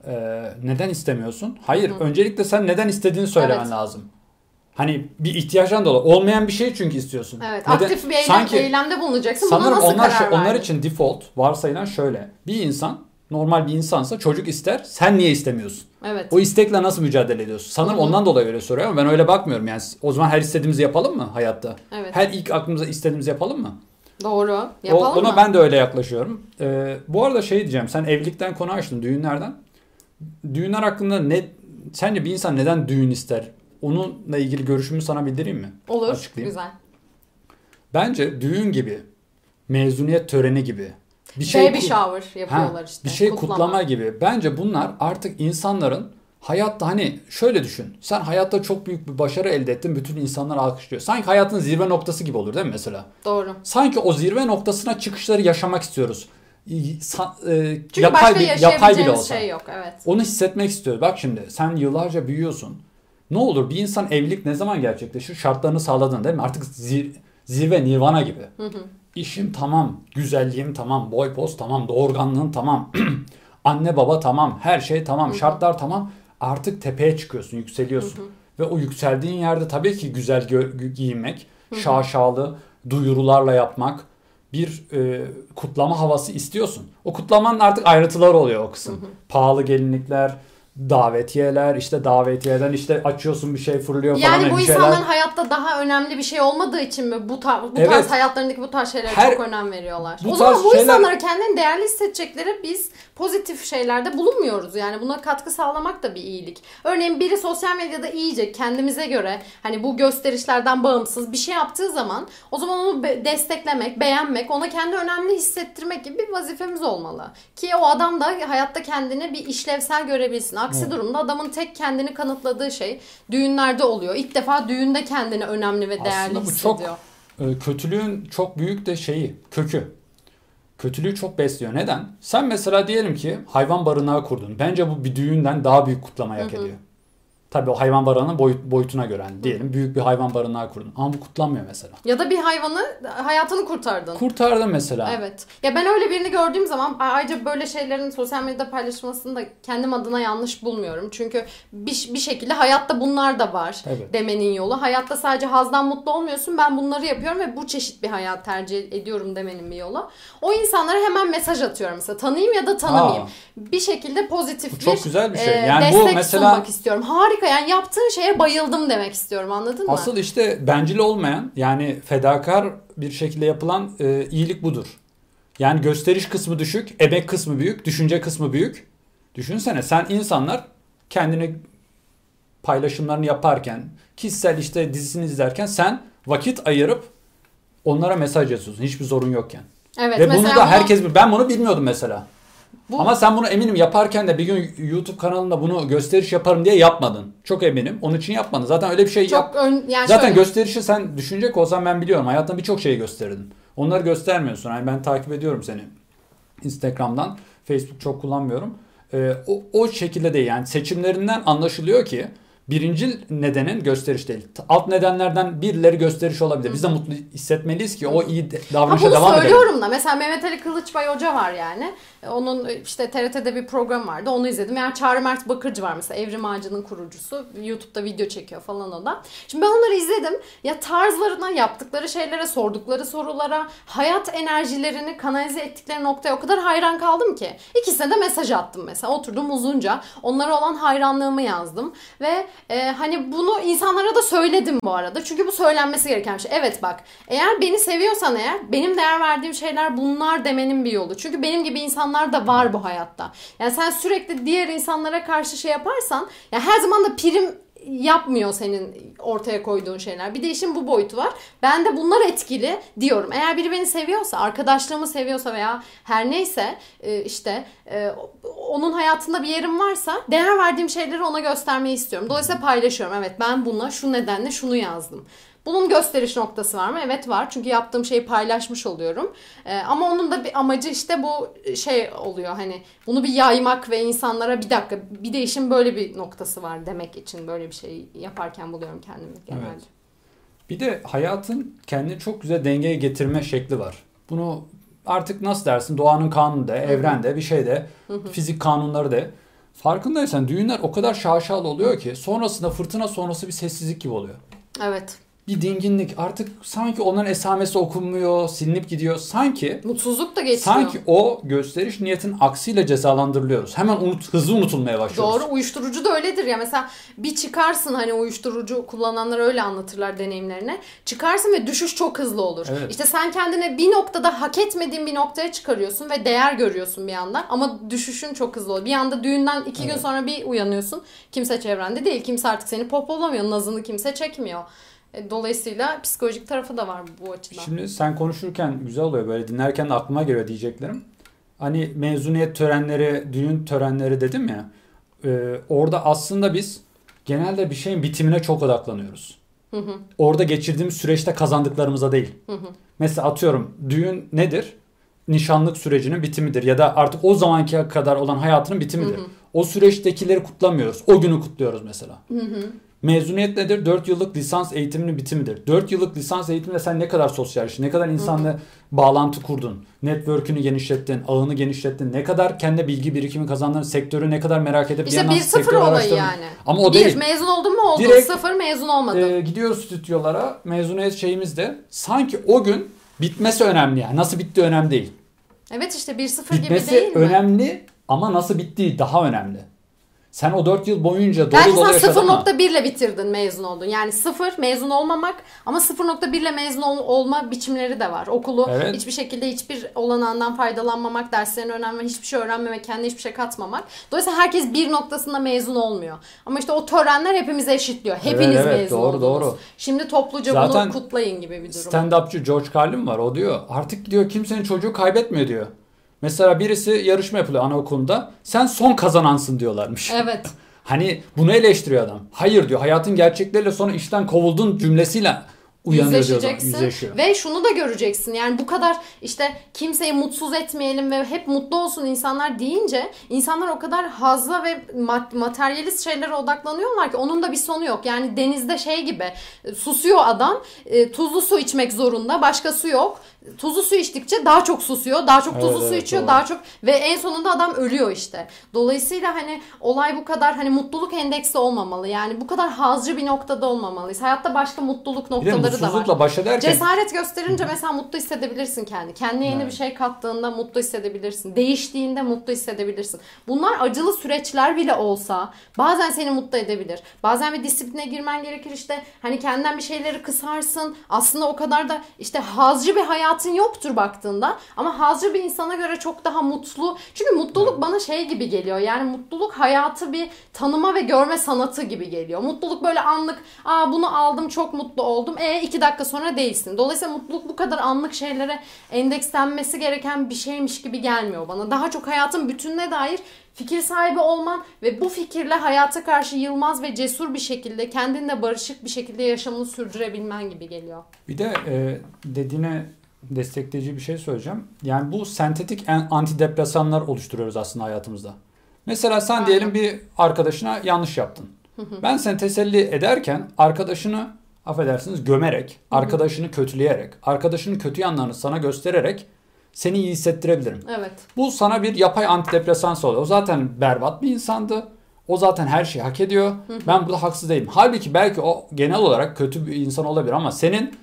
e, neden istemiyorsun? Hayır. Öncelikle sen neden istediğini söylemen Evet. lazım. Hani bir ihtiyaçtan dolayı. Olmayan bir şey çünkü istiyorsun. Evet, Neden- aktif bir eylem, Sanki eylemde bulunacaksın. Buna sanırım nasıl onlar karar şey- onlar için default varsayılan şöyle. Bir insan normal bir insansa çocuk ister. Sen niye istemiyorsun? Evet. O istekle nasıl mücadele ediyorsun? Sanırım Hı hı. ondan dolayı öyle soruyor ama ben öyle bakmıyorum. Yani o zaman her istediğimizi yapalım mı hayatta? Evet. Her ilk aklımıza istediğimizi yapalım mı? Doğru. O, Yapalım ona mı? ben de öyle yaklaşıyorum. Ee, bu arada şey diyeceğim. Sen evlilikten konu açtın düğünlerden. Düğünler hakkında ne sence bir insan neden düğün ister? Onunla ilgili görüşümü sana bildireyim mi? Olur. Açıklayayım. Güzel. Bence düğün gibi, mezuniyet töreni gibi bir şey Baby shower yapıyorlar Ha, işte. bir şey kutlama. gibi. Bence bunlar artık insanların hayatta hani şöyle düşün. Sen hayatta çok büyük bir başarı elde ettin. Bütün insanlar alkışlıyor. Sanki hayatın zirve noktası gibi olur değil mi mesela? Doğru. Sanki o zirve noktasına çıkışları yaşamak istiyoruz. Sa- e, Çünkü yapay, başka bir, yapay bile olsa. şey yok. Evet. Onu hissetmek istiyor. Bak şimdi sen yıllarca büyüyorsun. Ne olur bir insan evlilik ne zaman gerçekleşir? Şartlarını sağladın değil mi? Artık zir- zirve nirvana gibi. İşim tamam, güzelliğim tamam, boy poz tamam, doğurganlığın tamam, anne baba tamam, her şey tamam, şartlar tamam. Artık tepeye çıkıyorsun, yükseliyorsun. Ve o yükseldiğin yerde tabii ki güzel gö- giyinmek, şaşalı duyurularla yapmak, bir e, kutlama havası istiyorsun. O kutlamanın artık ayrıntıları oluyor o kısım. Pahalı gelinlikler, davetiyeler, işte davetiyeden işte açıyorsun bir şey fırlıyor falan. Yani bu şeyler. insanların hayatta daha önemli bir şey olmadığı için mi bu, tar- bu Evet. tarz hayatlarındaki bu tarz şeylere Her- çok önem veriyorlar? bu o zaman bu şeyler- insanlara kendini değerli hissedecekleri biz pozitif şeylerde bulunmuyoruz. Yani buna katkı sağlamak da bir iyilik. Örneğin biri sosyal medyada iyice kendimize göre hani bu gösterişlerden bağımsız bir şey yaptığı zaman o zaman onu be- desteklemek, beğenmek, ona kendi önemli hissettirmek gibi bir vazifemiz olmalı. Ki o adam da hayatta kendini bir işlevsel görebilsin. Aksi durumda adamın tek kendini kanıtladığı şey düğünlerde oluyor. İlk defa düğünde kendini önemli ve değerli Aslında bu çok hissediyor. e, kötülüğün çok büyük de şeyi, kökü. Kötülüğü çok besliyor. Neden? Sen mesela diyelim ki hayvan barınağı kurdun. Bence bu bir düğünden daha büyük kutlama hak ediyor. Tabii o hayvan barınağının boyut, boyutuna göre. Yani diyelim büyük bir hayvan barınağı kurdun. Ama bu kutlanmıyor mesela. Ya da bir hayvanı hayatını kurtardın. Kurtardın mesela. Evet. Ya ben öyle birini gördüğüm zaman ayrıca böyle şeylerin sosyal medyada paylaşılmasını da kendim adına yanlış bulmuyorum. Çünkü bir, bir şekilde hayatta bunlar da var Tabii. demenin yolu. Hayatta sadece hazdan mutlu olmuyorsun. Ben bunları yapıyorum ve bu çeşit bir hayat tercih ediyorum demenin bir yolu. O insanlara hemen mesaj atıyorum mesela. Tanıyayım ya da tanımayayım. Aa. Bir şekilde pozitif Bu çok bir güzel bir şey. e, Yani bu destek mesela- sunmak istiyorum. Harika yani yaptığın şeye bayıldım demek istiyorum anladın mı? Asıl işte bencil olmayan yani fedakar bir şekilde yapılan e, iyilik budur. Yani gösteriş kısmı düşük, emek kısmı büyük, düşünce kısmı büyük. Düşünsene sen insanlar kendini paylaşımlarını yaparken, kişisel işte dizisini izlerken sen vakit ayırıp onlara mesaj yazıyorsun hiçbir sorun yokken. Evet, Ve bunu da bunu- herkes ben bunu bilmiyordum mesela. Bu- Ama sen bunu eminim yaparken de bir gün YouTube kanalında bunu gösteriş yaparım diye yapmadın. Çok eminim. Onun için yapmadın. Zaten öyle bir şey yap. çok ön, yani Zaten şöyle- gösterişi sen düşünecek olsan ben biliyorum. Hayatında birçok şeyi gösterirdin. Onları göstermiyorsun. Yani ben takip ediyorum seni. Instagram'dan. Facebook çok kullanmıyorum. Ee, o, o şekilde değil. Yani seçimlerinden anlaşılıyor ki birinci nedenin gösteriş değil. Alt nedenlerden birileri gösteriş olabilir. Biz de mutlu hissetmeliyiz ki o iyi davranışa bunu devam edelim. söylüyorum da mesela Mehmet Ali Kılıçbay Hoca var yani. E, Onun işte TRT'de bir program vardı onu izledim. Yani Çağrı Mert Bakırcı var mesela Evrim Ağacı'nın kurucusu. YouTube'da video çekiyor falan o da. Şimdi ben onları izledim. Ya tarzlarına, yaptıkları şeylere, sordukları sorulara, hayat enerjilerini kanalize ettikleri noktaya o kadar hayran kaldım ki. İkisine de mesaj attım mesela. Oturdum uzunca. Onlara olan hayranlığımı yazdım. Ve e, hani bunu insanlara da söyledim bu arada. Çünkü bu söylenmesi gereken bir şey. Evet bak eğer beni seviyorsan eğer benim değer verdiğim şeyler bunlar demenin bir yolu. Çünkü benim gibi insanlar da var bu hayatta. Yani sen sürekli diğer insanlara karşı şey yaparsan ya her zaman da prim yapmıyor senin ortaya koyduğun şeyler. Bir de işin bu boyutu var. Ben de bunlar etkili diyorum. Eğer biri beni seviyorsa, arkadaşlığımı seviyorsa veya her neyse e, işte e, onun hayatında bir yerim varsa değer verdiğim şeyleri ona göstermeyi istiyorum. Dolayısıyla paylaşıyorum. Evet ben buna şu nedenle şunu yazdım. Bunun gösteriş noktası var mı? Evet var. Çünkü yaptığım şeyi paylaşmış oluyorum. Ee, ama onun da bir amacı işte bu şey oluyor hani bunu bir yaymak ve insanlara bir dakika bir de işin böyle bir noktası var demek için böyle bir şey yaparken buluyorum kendimi genelde. Evet. Bir de hayatın kendini çok güzel dengeye getirme şekli var. Bunu artık nasıl dersin doğanın kanunu de, bir şey de, fizik kanunları da. Farkındaysan düğünler o kadar şaşalı oluyor ki sonrasında fırtına sonrası bir sessizlik gibi oluyor. Evet. Bir dinginlik artık sanki onların esamesi okunmuyor, silinip gidiyor. Sanki Mutsuzluk da geçiyor. sanki o gösteriş niyetin aksiyle cezalandırılıyoruz. Hemen unut, hızlı unutulmaya başlıyoruz. Doğru uyuşturucu da öyledir ya mesela bir çıkarsın hani uyuşturucu kullananlar öyle anlatırlar deneyimlerine. Çıkarsın ve düşüş çok hızlı olur. Evet. İşte sen kendine bir noktada hak etmediğin bir noktaya çıkarıyorsun ve değer görüyorsun bir yandan ama düşüşün çok hızlı oluyor. Bir anda düğünden iki gün Evet. sonra bir uyanıyorsun. Kimse çevrende değil. Kimse artık seni popolamıyor. Nazını kimse çekmiyor. E, Dolayısıyla psikolojik tarafı da var bu açıdan. Şimdi sen konuşurken güzel oluyor böyle dinlerken de aklıma geliyor diyeceklerim. Hani mezuniyet törenleri, düğün törenleri dedim ya. e, orada aslında biz genelde bir şeyin bitimine çok odaklanıyoruz. Hı hı. Orada geçirdiğimiz süreçte kazandıklarımıza değil. Hı hı. Mesela atıyorum düğün nedir? Nişanlık sürecinin bitimidir ya da artık o zamanki kadar olan hayatının bitimidir. Hı hı. O süreçtekileri kutlamıyoruz. O günü kutluyoruz mesela. Hı hı. Mezuniyet nedir? 4 yıllık lisans eğitiminin bitimidir. 4 yıllık lisans eğitiminde sen ne kadar sosyalleştin, ne kadar insanla bağlantı kurdun, network'ünü genişlettin, ağını genişlettin, ne kadar kendi bilgi birikimi kazandın, sektörü ne kadar merak edip İşte bir sıfır olayı yani. Ama o bir, değil. mezun oldun mu oldun. Direkt, Sıfır mezun olmadın. Ee, gidiyoruz stüdyolara, mezuniyet şeyimizde sanki o gün bitmesi önemli yani. Nasıl bitti önemli değil. evet işte bir sıfır gibi Bitmesi değil mi? önemli ama nasıl bittiği daha önemli. Sen o 4 yıl boyunca dolu Belki dolu sen yaşadın ama 0.1 ile bitirdin mezun oldun. Yani sıfır mezun olmamak ama 0.1 ile mezun ol- olma biçimleri de var. Okulu Evet. hiçbir şekilde hiçbir olanağından faydalanmamak, derslerine öğrenme, hiçbir şey öğrenmemek, kendine hiçbir şey katmamak. Dolayısıyla herkes bir noktasında mezun olmuyor. Ama işte o törenler hepimizi eşitliyor. Hepiniz evet, mezun doğru, oldunuz. doğru. Şimdi topluca Zaten bunu kutlayın gibi bir durum. Stand-upçı George Carlin var. O diyor artık diyor kimsenin çocuğu kaybetmiyor diyor. Mesela birisi yarışma yapılıyor anaokulunda. Sen son kazanansın diyorlarmış. Evet. Hani bunu eleştiriyor adam. Hayır diyor hayatın gerçekleriyle sonra işten kovuldun cümlesiyle yüzleşeceksin ve şunu da göreceksin. Yani bu kadar işte kimseyi mutsuz etmeyelim ve hep mutlu olsun insanlar deyince insanlar o kadar hazla ve mat- materyalist şeylere odaklanıyorlar ki onun da bir sonu yok. Yani denizde şey gibi e, susuyor adam e, tuzlu su içmek zorunda başka su yok. Tuzlu su içtikçe daha çok susuyor. Daha çok tuzlu Evet, su evet, içiyor. doğru. Daha çok ve en sonunda adam ölüyor işte. Dolayısıyla hani olay bu kadar hani mutluluk endeksi olmamalı. Yani bu kadar hazcı bir noktada olmamalıyız. Hayatta başka mutluluk Bir da var. mutsuzlukla baş ederken Cesaret gösterince mesela mutlu hissedebilirsin kendi. Kendine yeni Evet. bir şey kattığında mutlu hissedebilirsin. Değiştiğinde mutlu hissedebilirsin. Bunlar acılı süreçler bile olsa bazen seni mutlu edebilir. Bazen bir disipline girmen gerekir işte hani kendinden bir şeyleri kısarsın. Aslında o kadar da işte hazcı bir hayatın yoktur baktığında ama hazcı bir insana göre çok daha mutlu. Çünkü mutluluk bana şey gibi geliyor. Yani mutluluk hayatı bir tanıma ve görme sanatı gibi geliyor. Mutluluk böyle anlık aa bunu aldım çok mutlu oldum. E iki dakika sonra değilsin. Dolayısıyla mutluluk bu kadar anlık şeylere endekslenmesi gereken bir şeymiş gibi gelmiyor bana. Daha çok hayatın bütününe dair fikir sahibi olman ve bu fikirle hayata karşı yılmaz ve cesur bir şekilde kendinle barışık bir şekilde yaşamını sürdürebilmen gibi geliyor. bir de e, dediğine destekleyici bir şey söyleyeceğim. Yani bu sentetik en- antidepresanlar oluşturuyoruz aslında hayatımızda. Mesela sen Aynen. diyelim bir arkadaşına yanlış yaptın. Ben seni teselli ederken arkadaşını affedersiniz gömerek, arkadaşını kötüleyerek, arkadaşının kötü yanlarını sana göstererek seni iyi hissettirebilirim. Evet. Bu sana bir yapay antidepresan oluyor. O zaten berbat bir insandı. O zaten her şeyi hak ediyor. Ben burada haksız değilim. Halbuki belki o genel olarak kötü bir insan olabilir ama senin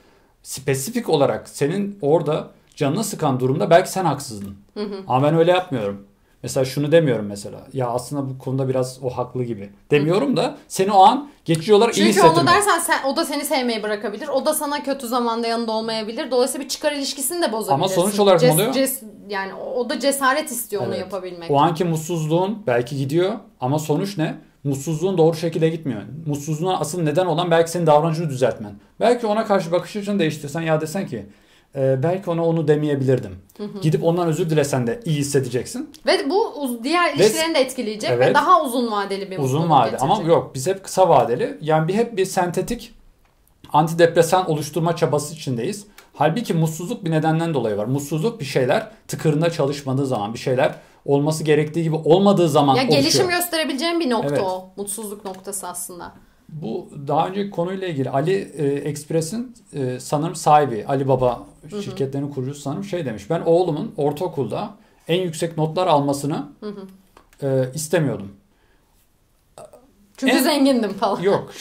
spesifik olarak senin orada canını sıkan durumda belki sen haksızdın. Ama ben öyle yapmıyorum. Mesela şunu demiyorum mesela. Ya aslında bu konuda biraz o haklı gibi. Demiyorum da seni o an geçiyorlar iyi Çünkü hissettirmek. onu dersen sen, o da seni sevmeyi bırakabilir. O da sana kötü zamanda yanında olmayabilir. Dolayısıyla bir çıkar ilişkisini de bozabilirsin. Ama sonuç olarak ne oluyor? ces- yani o da cesaret istiyor onu Evet. yapabilmek. O anki mutsuzluğun belki gidiyor ama sonuç ne? Mutsuzluğun doğru şekilde gitmiyor. Mutsuzluğuna asıl neden olan belki senin davranışını düzeltmen. Belki ona karşı bakış açını değiştirsen ya desen ki "E, belki ona onu demeyebilirdim. Gidip ondan özür dilesen de iyi hissedeceksin. Ve bu uz- diğer ilişkilerini de etkileyecek ve Evet. daha uzun vadeli bir Uzun mutluluk vade ama yok biz hep kısa vadeli. Yani bir hep bir sentetik antidepresan oluşturma çabası içindeyiz. Halbuki mutsuzluk bir nedenden dolayı var. Mutsuzluk bir şeyler tıkırında çalışmadığı zaman, bir şeyler olması gerektiği gibi olmadığı zaman Ya oluşuyor. gelişim gösterebileceğim bir nokta Evet. o. Mutsuzluk noktası aslında. Bu daha önceki konuyla ilgili Ali e, Express'in e, sanırım sahibi Ali Baba şirketlerinin kurucusu sanırım şey demiş. Ben oğlumun ortaokulda en yüksek notlar almasını e, istemiyordum. Çünkü En- zengindim falan. Yok.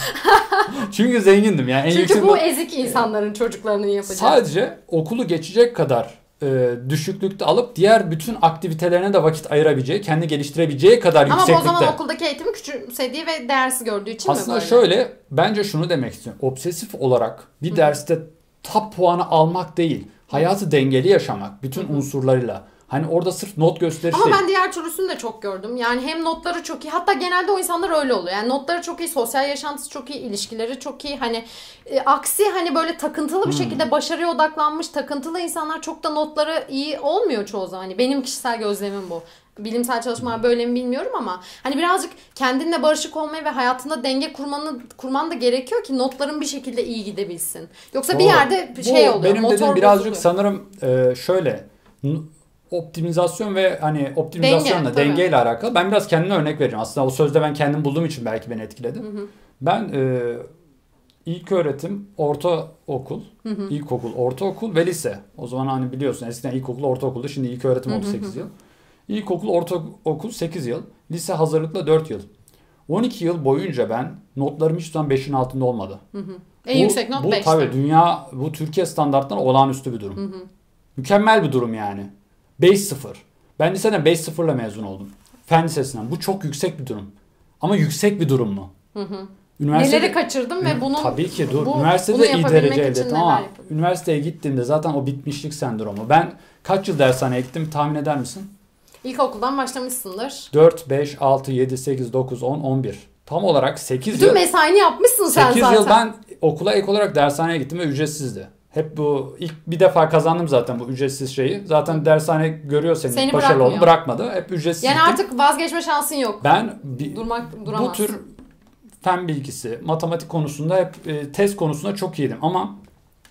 Çünkü zengindim yani en Çünkü bu not- ezik insanların çocuklarının yapacağı. sadece okulu geçecek kadar e, düşüklükte alıp diğer bütün aktivitelerine de vakit ayırabileceği, kendi geliştirebileceği kadar Ama bu o yükseklikte. zaman okuldaki eğitimi küçümsediği ve değersiz gördüğü için Aslında mi böyle? şöyle bence şunu demek istiyorum. Obsesif olarak bir derste top puanı almak değil. Hayatı dengeli yaşamak bütün unsurlarıyla. Hani orada sırf not gösterisi Ama değil. ben diğer türlüsünü de çok gördüm. Yani hem notları çok iyi. Hatta genelde o insanlar öyle oluyor. Yani notları çok iyi, sosyal yaşantısı çok iyi, ilişkileri çok iyi. Hani e, aksi hani böyle takıntılı bir Hmm. şekilde başarıya odaklanmış takıntılı insanlar çok da notları iyi olmuyor çoğu zaman. Hani benim kişisel gözlemim bu. Bilimsel çalışmalar böyle mi bilmiyorum ama hani birazcık kendinle barışık olmayı ve hayatında denge kurmanı kurman da gerekiyor ki notların bir şekilde iyi gidebilsin. Yoksa bir Doğru. yerde Bu şey oluyor. Benim motor dediğim birazcık bozuluyor. sanırım e, şöyle optimizasyon ve hani optimizasyonla Denge, tabii. dengeyle alakalı. Ben biraz kendime örnek vereceğim. Aslında o sözde ben kendim bulduğum için belki beni etkiledi. Ben e, ilk öğretim, ortaokul, ilkokul, ortaokul ve lise. O zaman hani biliyorsun eskiden ilkokul, ortaokulda şimdi ilk öğretim oldu 8 yıl. İlkokul, ortaokul 8 yıl. Lise hazırlıkla 4 yıl. 12 yıl boyunca ben notlarım hiç zaman 5'in altında olmadı. En Bu- yüksek not Bu 5'ti. tabii dünya, bu Türkiye standartlarına olağanüstü bir durum. Mükemmel bir durum yani. 5-0. Ben liseden 5-0'la mezun oldum. Fen lisesinden. Bu çok yüksek bir durum. Ama yüksek bir durum mu? Üniversitede, Neleri kaçırdım ve bunun Tabii ki dur. bu- Üniversitede bunu iyi derece elde ettim ama yapabilirim? üniversiteye gittiğimde zaten o bitmişlik sendromu. Ben kaç yıl dershaneye gittim tahmin eder misin? İlkokuldan başlamışsındır. 4, 5, 6, 7, 8, 9, 10, 11. Tam olarak 8 Bütün yıl. mesaini yapmışsın sen 8 zaten. yıl ben okula ek olarak dershaneye gittim ve ücretsizdi. Hep bu ilk bir defa kazandım zaten bu ücretsiz şeyi. Zaten dershane görüyor seni, Seni başarılı bırakmıyor. oldu bırakmadı. Hep ücretsiz Yani artık vazgeçme şansın yok. ben bir, Durmak bu duramazsın. tür fen bilgisi, matematik konusunda hep e, test konusunda çok iyiydim ama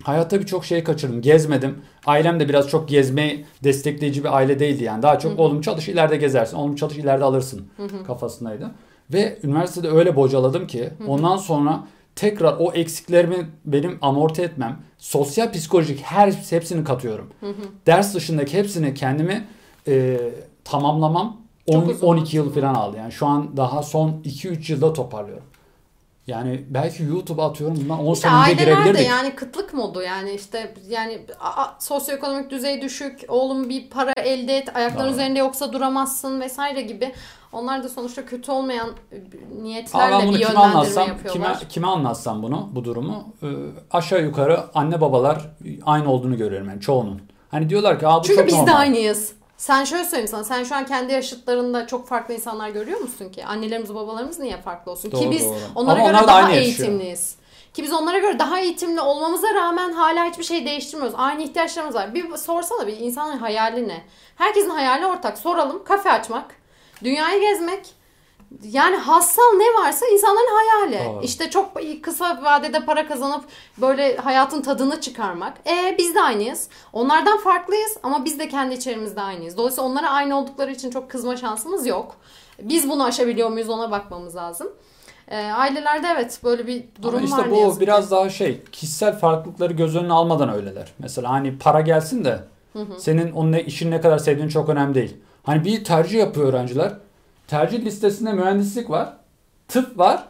hayatta birçok şey kaçırdım. Gezmedim. Ailem de biraz çok gezmeyi destekleyici bir aile değildi yani. Daha çok Hı hı. oğlum çalış ileride gezersin. Oğlum çalış ileride alırsın Hı hı. kafasındaydı. Ve üniversitede öyle bocaladım ki ondan sonra tekrar o eksiklerimi benim amorti etmem, sosyal psikolojik her hepsini katıyorum. Hı hı. Ders dışındaki hepsini kendimi e, tamamlamam Çok 10, uzun 12 yıl falan aldı. Yani şu an daha son 2-3 yılda toparlıyorum. Yani belki YouTube'a atıyorum bundan 10 İşte sene önce girebilirdik. yani kıtlık modu yani işte yani a- sosyoekonomik düzey düşük, oğlum bir para elde et, ayakların Doğru. üzerinde yoksa duramazsın vesaire gibi. Onlar da sonuçta kötü olmayan e, niyetlerle ben bir kime yönlendirme anlatsam, yapıyorlar. kime, kime anlatsam bunu, bu durumu e, aşağı yukarı anne babalar aynı olduğunu görüyorum yani çoğunun. Hani diyorlar ki Aa, bu Çünkü çok biz de normal. aynıyız. Sen şöyle söyleyeyim sana. Sen şu an kendi yaşıtlarında çok farklı insanlar görüyor musun ki? Annelerimiz babalarımız niye farklı olsun? ki Doğru, biz doğru. onlara Ama göre onlar da daha aynı yaşıyor. eğitimliyiz. Ki biz onlara göre daha eğitimli olmamıza rağmen hala hiçbir şey değiştirmiyoruz. Aynı ihtiyaçlarımız var. Bir sorsana bir insanın hayali ne? Herkesin hayali ortak. Soralım. Kafe açmak. Dünyayı gezmek. Yani hassal ne varsa insanların hayali. Doğru. İşte çok kısa vadede para kazanıp böyle hayatın tadını çıkarmak. E biz de aynıyız. Onlardan farklıyız ama biz de kendi içerimizde aynıyız. Dolayısıyla onlara aynı oldukları için çok kızma şansımız yok. Biz bunu aşabiliyor muyuz ona bakmamız lazım. E, ailelerde evet böyle bir durum Ama işte var ne bu yazık ki. biraz daha şey kişisel farklılıkları göz önüne almadan öyleler. Mesela hani para gelsin de senin onun ne, işin ne kadar sevdiğin çok önemli değil. Hani bir tercih yapıyor öğrenciler. Tercih listesinde mühendislik var, tıp var,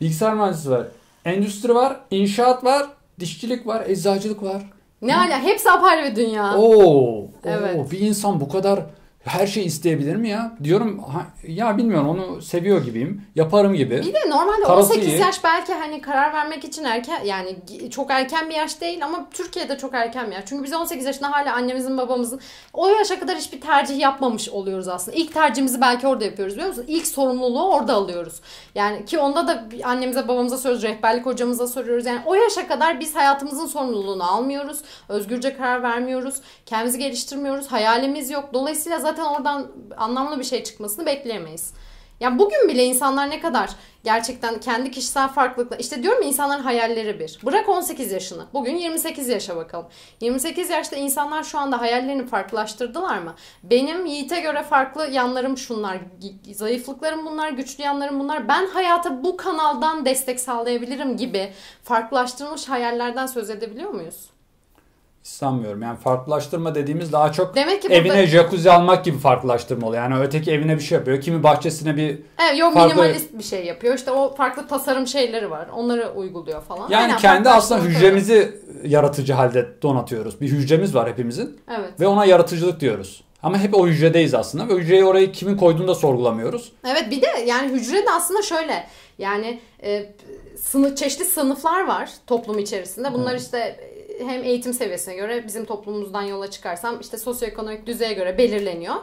bilgisayar mühendisliği var, endüstri var, inşaat var, dişçilik var, eczacılık var. Ne hala hepsi apayrı bir dünya. Oo, Evet. oo, bir insan bu kadar her şey isteyebilir mi ya? Diyorum ha- ya bilmiyorum onu seviyor gibiyim. Yaparım gibi. Bir de normalde Parası 18 iyi. yaş belki hani karar vermek için erken yani çok erken bir yaş değil ama Türkiye'de çok erken bir yaş. Çünkü biz 18 yaşında hala annemizin babamızın o yaşa kadar hiçbir tercih yapmamış oluyoruz aslında. İlk tercihimizi belki orada yapıyoruz biliyor musun? İlk sorumluluğu orada alıyoruz. Yani ki onda da annemize babamıza soruyoruz, rehberlik hocamıza soruyoruz. Yani o yaşa kadar biz hayatımızın sorumluluğunu almıyoruz. Özgürce karar vermiyoruz. Kendimizi geliştirmiyoruz. Hayalimiz yok. Dolayısıyla zaten oradan anlamlı bir şey çıkmasını bekleyemeyiz. Ya bugün bile insanlar ne kadar gerçekten kendi kişisel farklılıkla işte diyorum ya insanların hayalleri bir. Bırak 18 yaşını. Bugün 28 yaşa bakalım. 28 yaşta insanlar şu anda hayallerini farklılaştırdılar mı? Benim Yiğit'e göre farklı yanlarım şunlar. Zayıflıklarım bunlar, güçlü yanlarım bunlar. Ben hayata bu kanaldan destek sağlayabilirim gibi farklılaştırılmış hayallerden söz edebiliyor muyuz? Sanmıyorum. Yani farklılaştırma dediğimiz daha çok Demek ki burada... evine jacuzzi almak gibi farklılaştırma oluyor. Yani öteki evine bir şey yapıyor. Kimi bahçesine bir Evet, yok farklı- minimalist bir şey yapıyor. İşte o farklı tasarım şeyleri var. Onları uyguluyor falan. yani Aynen, kendi aslında hücremizi yaratıcı halde donatıyoruz. Bir hücremiz var hepimizin Evet. ve ona yaratıcılık diyoruz. Ama hep o hücredeyiz aslında ve hücreyi orayı kimin koyduğunu da sorgulamıyoruz. Evet bir de yani hücre de aslında şöyle yani e, sınıf çeşitli sınıflar var toplum içerisinde. Bunlar Evet. işte hem eğitim seviyesine göre bizim toplumumuzdan yola çıkarsam işte sosyoekonomik düzeye göre belirleniyor.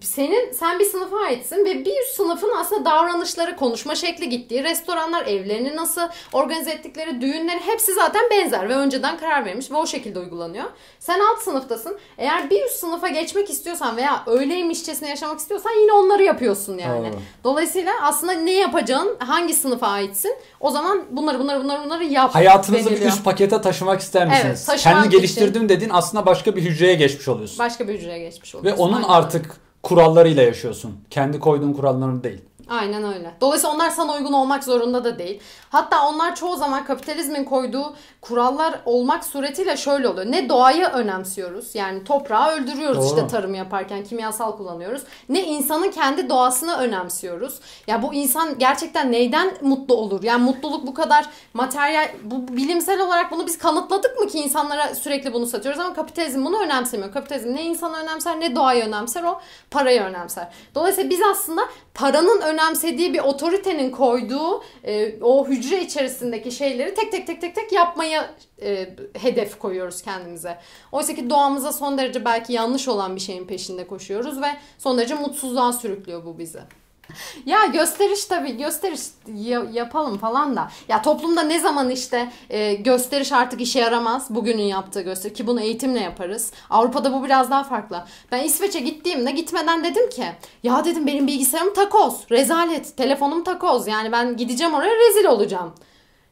Senin sen bir sınıfa aitsin ve bir sınıfın aslında davranışları, konuşma şekli gittiği, restoranlar, evlerini nasıl organize ettikleri, düğünleri hepsi zaten benzer ve önceden karar verilmiş ve o şekilde uygulanıyor. Sen alt sınıftasın. Eğer bir üst sınıfa geçmek istiyorsan veya öyleymişçesine yaşamak istiyorsan yine onları yapıyorsun yani. Doğru. Dolayısıyla aslında ne yapacağın, hangi sınıfa aitsin o zaman bunları bunları bunları bunları yap Hayatınızı bir deniliyor. üst pakete taşımak ister misiniz? Evet, taşımak Kendi için- geliştirdim dediğin aslında başka bir hücreye geçmiş oluyorsun. Başka bir hücreye geçmiş Ve oluyorsun. onun Aynen artık kurallarıyla yaşıyorsun. Kendi koyduğun kuralların değil. Aynen öyle. Dolayısıyla onlar sana uygun olmak zorunda da değil. Hatta onlar çoğu zaman kapitalizmin koyduğu kurallar olmak suretiyle şöyle oluyor. Ne doğayı önemsiyoruz. Yani toprağı öldürüyoruz Doğru. işte tarım yaparken kimyasal kullanıyoruz. Ne insanın kendi doğasını önemsiyoruz. Ya bu insan gerçekten neyden mutlu olur? Yani mutluluk bu kadar materyal bu bilimsel olarak bunu biz kanıtladık mı ki insanlara sürekli bunu satıyoruz ama kapitalizm bunu önemsemiyor. Kapitalizm ne insanı önemser ne doğayı önemser o parayı önemser. Dolayısıyla biz aslında paranın önemsediği bir otoritenin koyduğu e, o hücre içerisindeki şeyleri tek tek tek tek tek yapmaya e, hedef koyuyoruz kendimize. Oysa ki doğamıza son derece belki yanlış olan bir şeyin peşinde koşuyoruz ve son derece mutsuzluğa sürüklüyor bu bizi. Ya gösteriş tabii gösteriş ya- yapalım falan da. Ya toplumda ne zaman işte e, gösteriş artık işe yaramaz. Bugünün yaptığı gösteri ki bunu eğitimle yaparız. Avrupa'da bu biraz daha farklı. Ben İsveç'e gittiğimde gitmeden dedim ki ya dedim benim bilgisayarım takoz. Rezalet. Telefonum takoz. Yani ben gideceğim oraya rezil olacağım.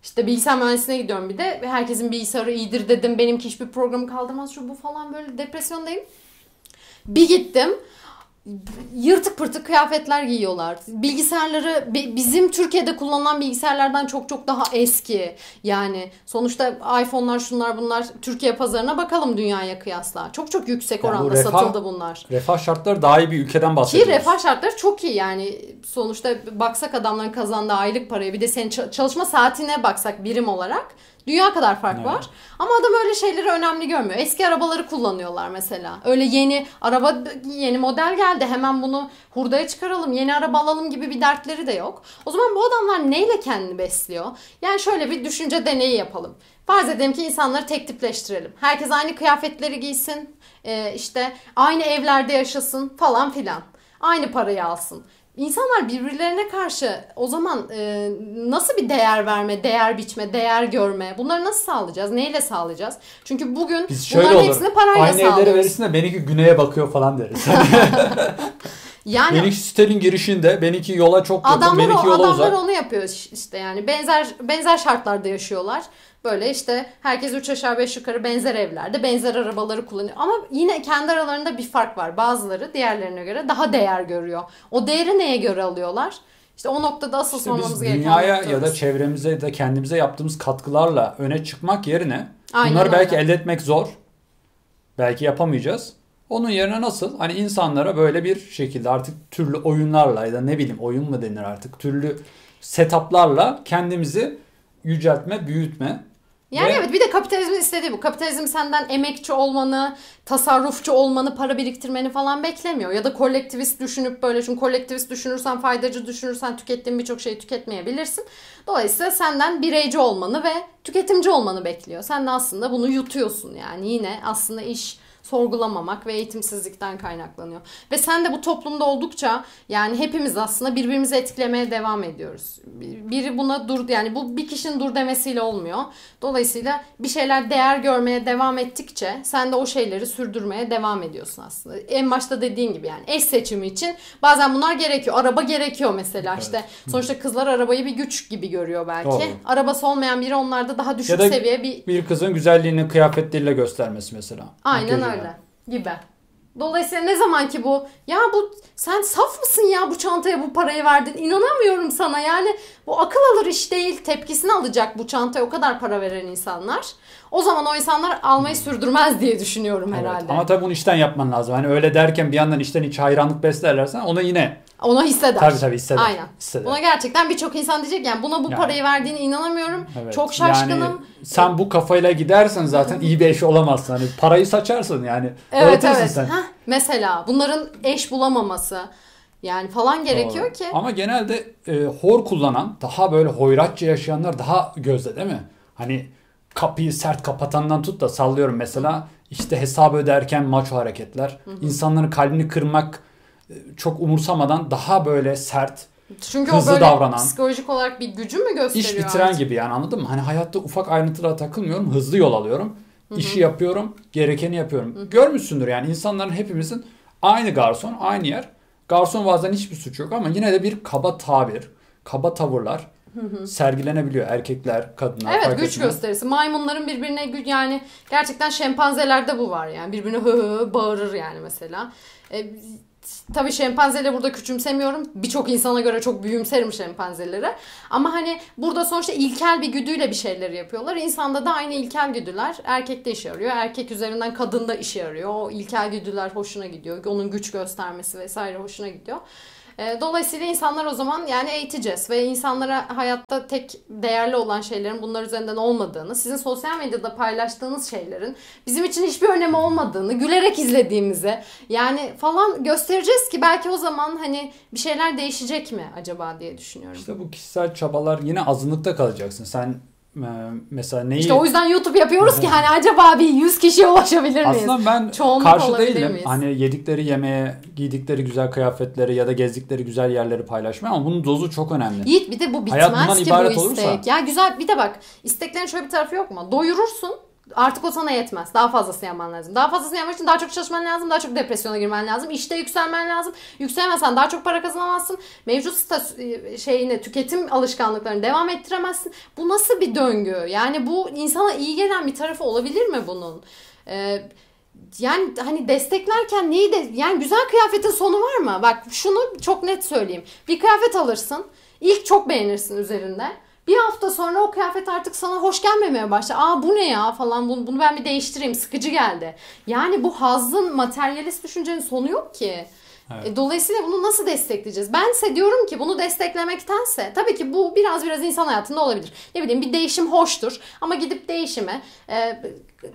İşte bilgisayar mühendisliğine gidiyorum bir de. Herkesin bilgisayarı iyidir dedim. Benimki hiçbir programı kaldırmaz şu bu falan böyle depresyondayım. Bir gittim. Yırtık pırtık kıyafetler giyiyorlar. Bilgisayarları bi- bizim Türkiye'de kullanılan bilgisayarlardan çok çok daha eski. Yani sonuçta iPhone'lar şunlar bunlar Türkiye pazarına bakalım dünyaya kıyasla. Çok çok yüksek Yani bu oranda refah- satıldı bunlar. Refah şartları daha iyi bir ülkeden Ki bahsediyoruz. refah şartları çok iyi yani sonuçta baksak adamların kazandığı aylık paraya bir de senin ça- çalışma saatine baksak birim olarak dünya kadar fark Evet. var. Ama adam öyle şeyleri önemli görmüyor. Eski arabaları kullanıyorlar mesela. Öyle yeni araba yeni model geldi hemen bunu hurdaya çıkaralım yeni araba alalım gibi bir dertleri de yok. O zaman bu adamlar neyle kendini besliyor? Yani şöyle bir düşünce deneyi yapalım. Farz edelim ki insanları tek tipleştirelim. Herkes aynı kıyafetleri giysin. Ee, işte aynı evlerde yaşasın falan filan. Aynı parayı alsın. İnsanlar birbirlerine karşı o zaman e, nasıl bir değer verme, değer biçme, değer görme bunları nasıl sağlayacağız? Neyle sağlayacağız? Çünkü bugün Biz şöyle bunların olur. hepsini parayla Aynı evleri sağlıyoruz. verirsin de benimki güneye bakıyor falan deriz. Yani benimki sitenin girişinde, benimki yola çok yakın, adamlar, benimki yola adamlar uzak. onu yapıyor işte yani benzer benzer şartlarda yaşıyorlar. Böyle işte herkes 3 aşağı 5 yukarı benzer evlerde benzer arabaları kullanıyor. Ama yine kendi aralarında bir fark var. Bazıları diğerlerine göre daha değer görüyor. O değeri neye göre alıyorlar? İşte o noktada asıl İşte sormamız gereken dünyaya ya da çevremize de kendimize yaptığımız katkılarla öne çıkmak yerine Aynen bunları belki öyle. elde etmek zor. Belki yapamayacağız. Onun yerine nasıl? Hani insanlara böyle bir şekilde artık türlü oyunlarla ya da ne bileyim oyun mu denir artık türlü setuplarla kendimizi yüceltme, büyütme. Yani Ve- evet bir de kapitalizmin istediği bu. Kapitalizm senden emekçi olmanı, tasarrufçu olmanı, para biriktirmeni falan beklemiyor. Ya da kolektivist düşünüp böyle çünkü kolektivist düşünürsen, faydacı düşünürsen tükettiğin birçok şeyi tüketmeyebilirsin. Dolayısıyla senden bireyci olmanı ve tüketimci olmanı bekliyor. Sen de aslında bunu yutuyorsun yani. Yine aslında iş sorgulamamak ve eğitimsizlikten kaynaklanıyor. Ve sen de bu toplumda oldukça yani hepimiz aslında birbirimizi etkilemeye devam ediyoruz. Biri buna dur yani bu bir kişinin dur demesiyle olmuyor. Dolayısıyla bir şeyler değer görmeye devam ettikçe sen de o şeyleri sürdürmeye devam ediyorsun aslında. En başta dediğin gibi yani eş seçimi için bazen bunlar gerekiyor. Araba gerekiyor mesela işte. Sonuçta kızlar arabayı bir güç gibi görüyor belki. Doğru. Arabası olmayan biri onlarda daha düşük Ya da seviye bir Bir kızın güzelliğini kıyafetleriyle göstermesi mesela. Aynen Makyajıyla. Öyle gibi. Dolayısıyla ne zaman ki bu ya bu sen saf mısın ya bu çantaya bu parayı verdin inanamıyorum sana yani bu akıl alır iş değil tepkisini alacak bu çantaya o kadar para veren insanlar. O zaman o insanlar almayı sürdürmez diye düşünüyorum Evet. herhalde. Ama tabii bunu işten yapman lazım. Hani öyle derken bir yandan işten hiç hayranlık beslerlersen ona yine Ona hisseder. tabii tabii hisseder. Aynen. hisseder. Buna gerçekten birçok insan diyecek yani buna bu Yani. parayı verdiğine inanamıyorum. Evet. Çok şaşkınım. Yani sen bu kafayla gidersen zaten iyi bir eş olamazsın. Hani parayı saçarsın yani. Evet evet. sen. Heh, mesela bunların eş bulamaması yani falan gerekiyor Doğru. ki. Ama genelde e, hor kullanan, daha böyle hoyratça yaşayanlar daha gözde değil mi? Hani kapıyı sert kapatandan tut da sallıyorum mesela işte hesap öderken maço hareketler. insanların kalbini kırmak çok umursamadan daha böyle sert, Çünkü hızlı o böyle davranan, psikolojik olarak bir gücü mü gösteriyor? iş bitiren artık? gibi yani anladın mı? Hani hayatta ufak ayrıntılara takılmıyorum, hızlı yol alıyorum. işi yapıyorum, gerekeni yapıyorum. Görmüşsündür yani insanların hepimizin aynı garson, aynı yer. Garson bazen hiçbir suç yok ama yine de bir kaba tabir, kaba tavırlar sergilenebiliyor. Erkekler, kadınlar Evet güç gösterisi. Maymunların birbirine güç yani gerçekten şempanzelerde bu var yani. Birbirine hı hı bağırır yani mesela. E, tabii şempanzeleri burada küçümsemiyorum. Birçok insana göre çok büyümserim şempanzelere. Ama hani burada sonuçta ilkel bir güdüyle bir şeyleri yapıyorlar. İnsanda da aynı ilkel güdüler erkekte işe yarıyor. Erkek üzerinden kadında işe yarıyor. O ilkel güdüler hoşuna gidiyor. Onun güç göstermesi vesaire hoşuna gidiyor. E, Dolayısıyla insanlar o zaman yani eğiteceğiz ve insanlara hayatta tek değerli olan şeylerin bunlar üzerinden olmadığını, sizin sosyal medyada paylaştığınız şeylerin bizim için hiçbir önemi olmadığını, gülerek izlediğimizi yani falan göstereceğiz ki belki o zaman hani bir şeyler değişecek mi acaba diye düşünüyorum. İşte bu kişisel çabalar yine azınlıkta kalacaksın. Sen mesela neyi İşte o yüzden YouTube yapıyoruz ki hani acaba bir 100 kişiye ulaşabilir miyiz? Aslında ben Çoğunluk karşı değilim. miyiz? Hani yedikleri yemeğe, giydikleri güzel kıyafetleri ya da gezdikleri güzel yerleri paylaşmaya ama bunun dozu çok önemli. Yiğit bir de bu Hayat bitmez bundan ki bu olursa- istek. Ya güzel bir de bak isteklerin şöyle bir tarafı yok mu? Doyurursun artık o sana yetmez. Daha fazlasını yapman lazım. Daha fazlasını yapmak için daha çok çalışman lazım. Daha çok depresyona girmen lazım. İşte yükselmen lazım. Yükselemezsen daha çok para kazanamazsın. Mevcut statü, şeyini, tüketim alışkanlıklarını devam ettiremezsin. Bu nasıl bir döngü? Yani bu insana iyi gelen bir tarafı olabilir mi bunun? Ee, yani hani desteklerken neyi de yani güzel kıyafetin sonu var mı? Bak şunu çok net söyleyeyim. Bir kıyafet alırsın. İlk çok beğenirsin üzerinde. Bir hafta sonra o kıyafet artık sana hoş gelmemeye başlar. Aa bu ne ya falan bunu, bunu ben bir değiştireyim sıkıcı geldi. Yani bu hazın materyalist düşüncenin sonu yok ki. Evet. E, Dolayısıyla bunu nasıl destekleyeceğiz? Bense diyorum ki bunu desteklemektense tabii ki bu biraz biraz insan hayatında olabilir. Ne bileyim bir değişim hoştur ama gidip değişimi e,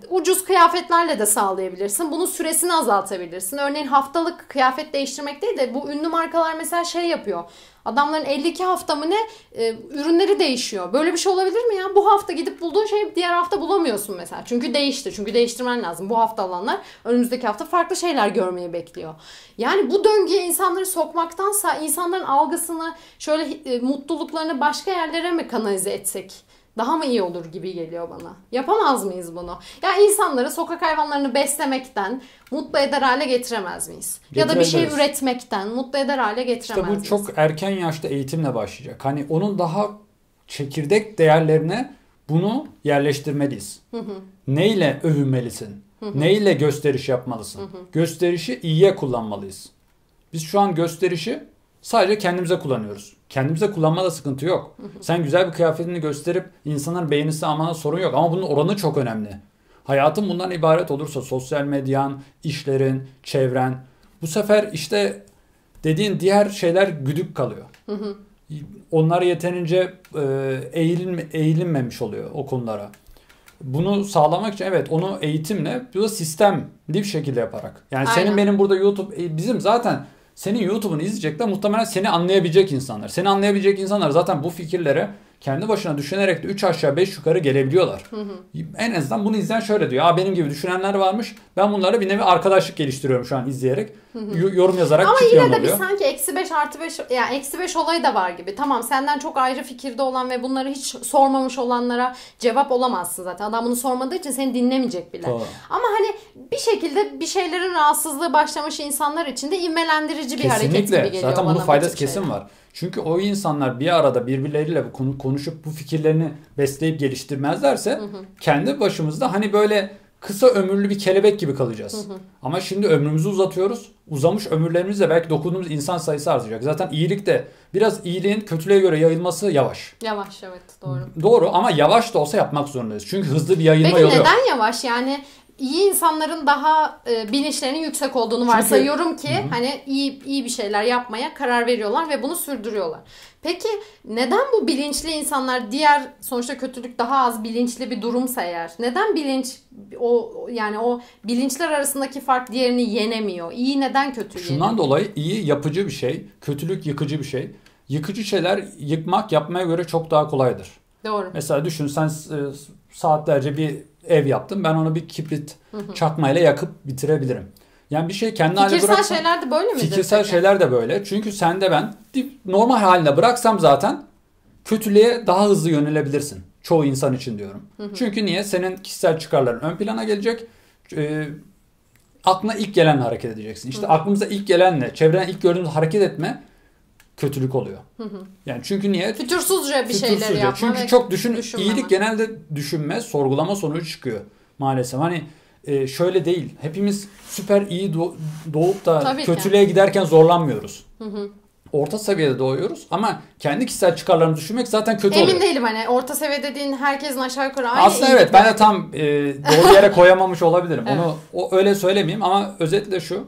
ucuz kıyafetlerle de sağlayabilirsin. Bunun süresini azaltabilirsin. Örneğin haftalık kıyafet değiştirmek değil de bu ünlü markalar mesela şey yapıyor. Adamların 52 hafta mı ne e, ürünleri değişiyor. Böyle bir şey olabilir mi ya? Bu hafta gidip bulduğun şeyi diğer hafta bulamıyorsun mesela. Çünkü değişti. Çünkü değiştirmen lazım. Bu hafta alanlar önümüzdeki hafta farklı şeyler görmeyi bekliyor. Yani bu döngüye insanları sokmaktansa insanların algısını şöyle e, mutluluklarını başka yerlere mi kanalize etsek? Daha mı iyi olur gibi geliyor bana. Yapamaz mıyız bunu? Ya insanları sokak hayvanlarını beslemekten mutlu eder hale getiremez miyiz? Ya da bir şey üretmekten mutlu eder hale İşte getiremez bu miyiz? çok erken yaşta eğitimle başlayacak. Hani onun daha çekirdek değerlerine bunu yerleştirmeliyiz. Neyle övünmelisin? Neyle gösteriş yapmalısın? Gösterişi iyiye kullanmalıyız. Biz şu an gösterişi sadece kendimize kullanıyoruz. Kendimize kullanmada sıkıntı yok. Sen güzel bir kıyafetini gösterip insanların beğenisi almana sorun yok. Ama bunun oranı çok önemli. Hayatın bundan ibaret olursa sosyal medyan, işlerin, çevren bu sefer işte dediğin diğer şeyler güdük kalıyor. Onlar yeterince e, eğilinme, eğilinmemiş oluyor o konulara. Bunu sağlamak için evet onu eğitimle bu da sistemli bir şekilde yaparak. Yani senin Aynen. benim burada YouTube e, bizim zaten senin YouTube'unu izleyecekler muhtemelen seni anlayabilecek insanlar. Seni anlayabilecek insanlar zaten bu fikirlere kendi başına düşünerek de 3 aşağı 5 yukarı gelebiliyorlar. En azından bunu izleyen şöyle diyor. Aa benim gibi düşünenler varmış. Ben bunlara bir nevi arkadaşlık geliştiriyorum şu an izleyerek. Y- yorum yazarak Ama yine de bir oluyor. sanki eksi 5 artı 5 yani eksi 5 olayı da var gibi. Tamam senden çok ayrı fikirde olan ve bunları hiç sormamış olanlara cevap olamazsın zaten. Adam bunu sormadığı için seni dinlemeyecek bile. Doğru. Ama hani bir şekilde bir şeylerin rahatsızlığı başlamış insanlar için de ivmelendirici bir hareket gibi Kesinlikle. geliyor Zaten bana bunun bu faydası kesin var. Çünkü o insanlar bir arada birbirleriyle konuşup bu fikirlerini besleyip geliştirmezlerse kendi başımızda hani böyle kısa ömürlü bir kelebek gibi kalacağız. Ama şimdi ömrümüzü uzatıyoruz. Uzamış ömürlerimizle belki dokunduğumuz insan sayısı artacak. Zaten iyilik de biraz iyiliğin kötülüğe göre yayılması yavaş. Yavaş evet doğru. Doğru ama yavaş da olsa yapmak zorundayız. Çünkü hızlı bir yayılma Peki yolu yok. neden yavaş? Yani iyi insanların daha e, bilinçlerinin yüksek olduğunu varsayıyorum ki hani iyi iyi bir şeyler yapmaya karar veriyorlar ve bunu sürdürüyorlar. Peki neden bu bilinçli insanlar diğer sonuçta kötülük daha az bilinçli bir durumsa eğer neden bilinç o yani o bilinçler arasındaki fark diğerini yenemiyor? İyi neden kötü? Şundan dolayı iyi yapıcı bir şey, kötülük yıkıcı bir şey. Yıkıcı şeyler yıkmak yapmaya göre çok daha kolaydır. Doğru. Mesela düşün sen e, saatlerce bir ev yaptın. Ben onu bir kibrit çakmayla yakıp bitirebilirim. Yani bir şey kendi haline Fikirsel bıraksan- şeyler de böyle midir? Fikirsel peki? şeyler de böyle. Çünkü sen de ben normal haline bıraksam zaten kötülüğe daha hızlı yönelebilirsin. Çoğu insan için diyorum. Çünkü niye? Senin kişisel çıkarların ön plana gelecek. Ee, aklına ilk gelenle hareket edeceksin. İşte aklımıza ilk gelenle, çevreden ilk gördüğümüz hareket etme kötülük oluyor. Yani çünkü niye? Fütursuzca bir Fütursuzca. yapma Çünkü çok düşün düşünmeme. iyilik genelde düşünme, sorgulama sonucu çıkıyor maalesef. Hani e, şöyle değil. Hepimiz süper iyi doğ- doğup da Tabii ki. kötülüğe giderken zorlanmıyoruz. Orta seviyede doğuyoruz ama kendi kişisel çıkarlarını düşünmek zaten kötü Emin oluyor. değilim hani orta seviye dediğin herkesin aşağı yukarı aynı Aslında evet ben de tam e, doğru yere koyamamış olabilirim. Evet. Onu o öyle söylemeyeyim ama özetle şu.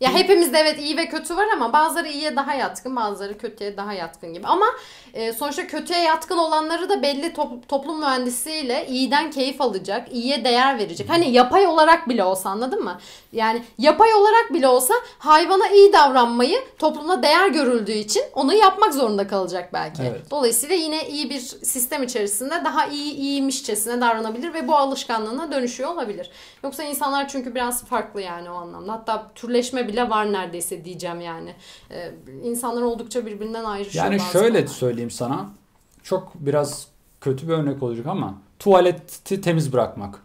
Ya hepimizde evet iyi ve kötü var ama bazıları iyiye daha yatkın, bazıları kötüye daha yatkın gibi. Ama e, sonuçta kötüye yatkın olanları da belli top- toplum mühendisiyle iyiden keyif alacak, iyiye değer verecek. Hani yapay olarak bile olsa anladın mı? Yani yapay olarak bile olsa hayvana iyi davranmayı toplumda değer görüldüğü için onu yapmak zorunda kalacak belki. Evet. Dolayısıyla yine iyi bir sistem içerisinde daha iyi iyiymişçesine davranabilir ve bu alışkanlığına dönüşüyor olabilir. Yoksa insanlar çünkü biraz farklı yani o anlamda. Hatta türleşme bile var neredeyse diyeceğim yani. Ee, insanlar oldukça birbirinden ayrışıyor. Yani şöyle konularda. söyleyeyim sana. Çok biraz kötü bir örnek olacak ama tuvaleti temiz bırakmak.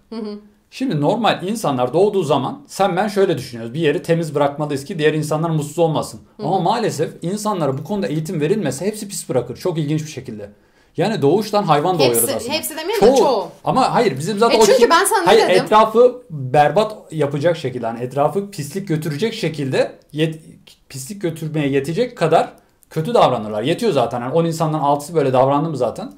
Şimdi normal insanlar doğduğu zaman sen ben şöyle düşünüyoruz. Bir yeri temiz bırakmalıyız ki diğer insanlar mutsuz olmasın. Ama maalesef insanlara bu konuda eğitim verilmese hepsi pis bırakır. Çok ilginç bir şekilde. Yani doğuştan hayvan doğuyoruz Hepsi- aslında. hepsi demeyelim de çoğu. Ama hayır bizim zaten E o çünkü kim- ben sana ne hayır, dedim? etrafı berbat yapacak şekilde hani etrafı pislik götürecek şekilde yet- pislik götürmeye yetecek kadar kötü davranırlar. Yetiyor zaten. Yani 10 insandan 6'sı böyle davrandı mı zaten?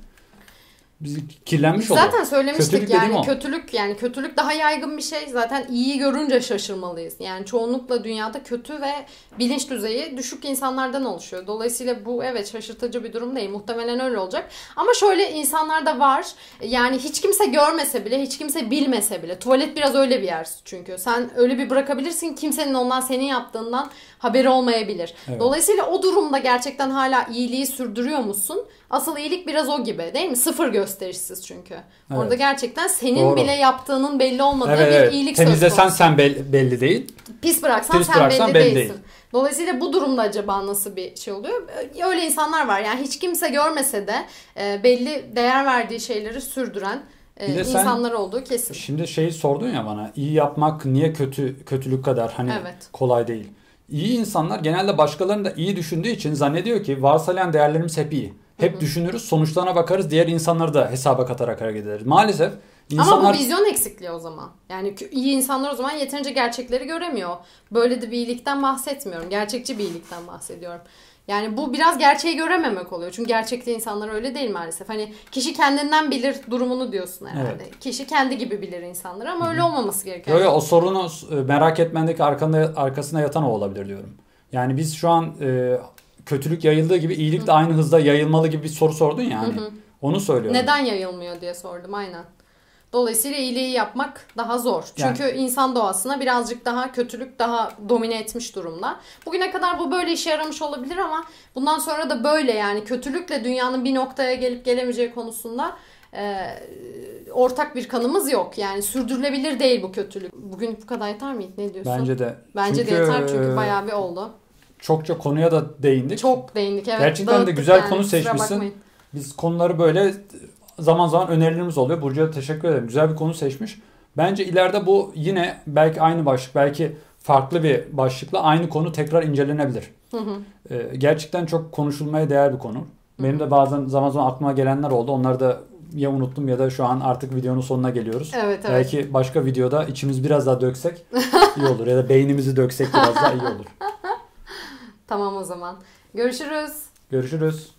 Biz kirlenmiş oluyor. Zaten söylemiştik Kötülük yani kötülük yani kötülük daha yaygın bir şey. Zaten iyiyi görünce şaşırmalıyız. Yani çoğunlukla dünyada kötü ve bilinç düzeyi düşük insanlardan oluşuyor. Dolayısıyla bu evet şaşırtıcı bir durum değil. Muhtemelen öyle olacak. Ama şöyle insanlar da var. Yani hiç kimse görmese bile, hiç kimse bilmese bile. Tuvalet biraz öyle bir yer çünkü. Sen öyle bir bırakabilirsin kimsenin ondan senin yaptığından haberi olmayabilir. Evet. Dolayısıyla o durumda gerçekten hala iyiliği sürdürüyor musun? Asıl iyilik biraz o gibi değil mi? Sıfır gösterişsiz çünkü. Evet. Orada gerçekten senin Doğru. bile yaptığının belli olmadığı Evet, bir evet. iyilik söz Temizlesen konusu. sen bel- belli değil. Pis bıraksan Pis sen bıraksan belli, belli değilsin. değil. Dolayısıyla bu durumda acaba nasıl bir şey oluyor? Öyle insanlar var. Yani hiç kimse görmese de e, belli değer verdiği şeyleri sürdüren e, de sen- insanlar olduğu kesin. Şimdi şeyi sordun ya bana. iyi yapmak niye kötü kötülük kadar hani Evet. kolay değil. İyi insanlar genelde başkalarını da iyi düşündüğü için zannediyor ki varsayılan değerlerimiz hep iyi. Hep düşünürüz, sonuçlarına bakarız, diğer insanları da hesaba katarak hareket ederiz. Maalesef insanlar Ama bu vizyon eksikliği o zaman. Yani iyi insanlar o zaman yeterince gerçekleri göremiyor. Böyle de bir iyilikten bahsetmiyorum. Gerçekçi bir iyilikten bahsediyorum. Yani bu biraz gerçeği görememek oluyor. Çünkü gerçekte insanlar öyle değil maalesef. Hani kişi kendinden bilir durumunu diyorsun herhalde. Kişi kendi gibi bilir insanları ama öyle olmaması gerekiyor. Yo yo o sorunu e, merak etmendeki arkanda, arkasında yatan o olabilir diyorum. Yani biz şu an e, kötülük yayıldığı gibi iyilik de aynı hızda yayılmalı gibi bir soru sordun ya hani. Onu söylüyorum. Neden yayılmıyor diye sordum aynen. Dolayısıyla iyiliği yapmak daha zor. Yani- Çünkü insan doğasına birazcık daha kötülük daha domine etmiş durumda. Bugüne kadar bu böyle işe yaramış olabilir ama bundan sonra da böyle yani kötülükle dünyanın bir noktaya gelip gelemeyeceği konusunda e, ortak bir kanımız yok. Yani sürdürülebilir değil bu kötülük. Bugün bu kadar yeter mi? Ne diyorsun? Bence de. Bence de Çünkü, yeter çünkü e, bayağı bir oldu. Çokça konuya da değindik. Çok değindik evet. Gerçekten de güzel yani, konu seçmişsin. Biz konuları böyle zaman zaman önerilerimiz oluyor. Burcu'ya teşekkür ederim. Güzel bir konu seçmiş. Bence ileride bu yine belki aynı başlık, belki farklı bir başlıkla aynı konu tekrar incelenebilir. Hı hı. Ee, gerçekten çok konuşulmaya değer bir konu. Benim de bazen zaman zaman aklıma gelenler oldu. Onları da ya unuttum ya da şu an artık videonun sonuna geliyoruz. Evet evet. Belki başka videoda içimiz biraz daha döksek iyi olur. Ya da beynimizi döksek biraz daha iyi olur. Tamam o zaman. Görüşürüz. Görüşürüz.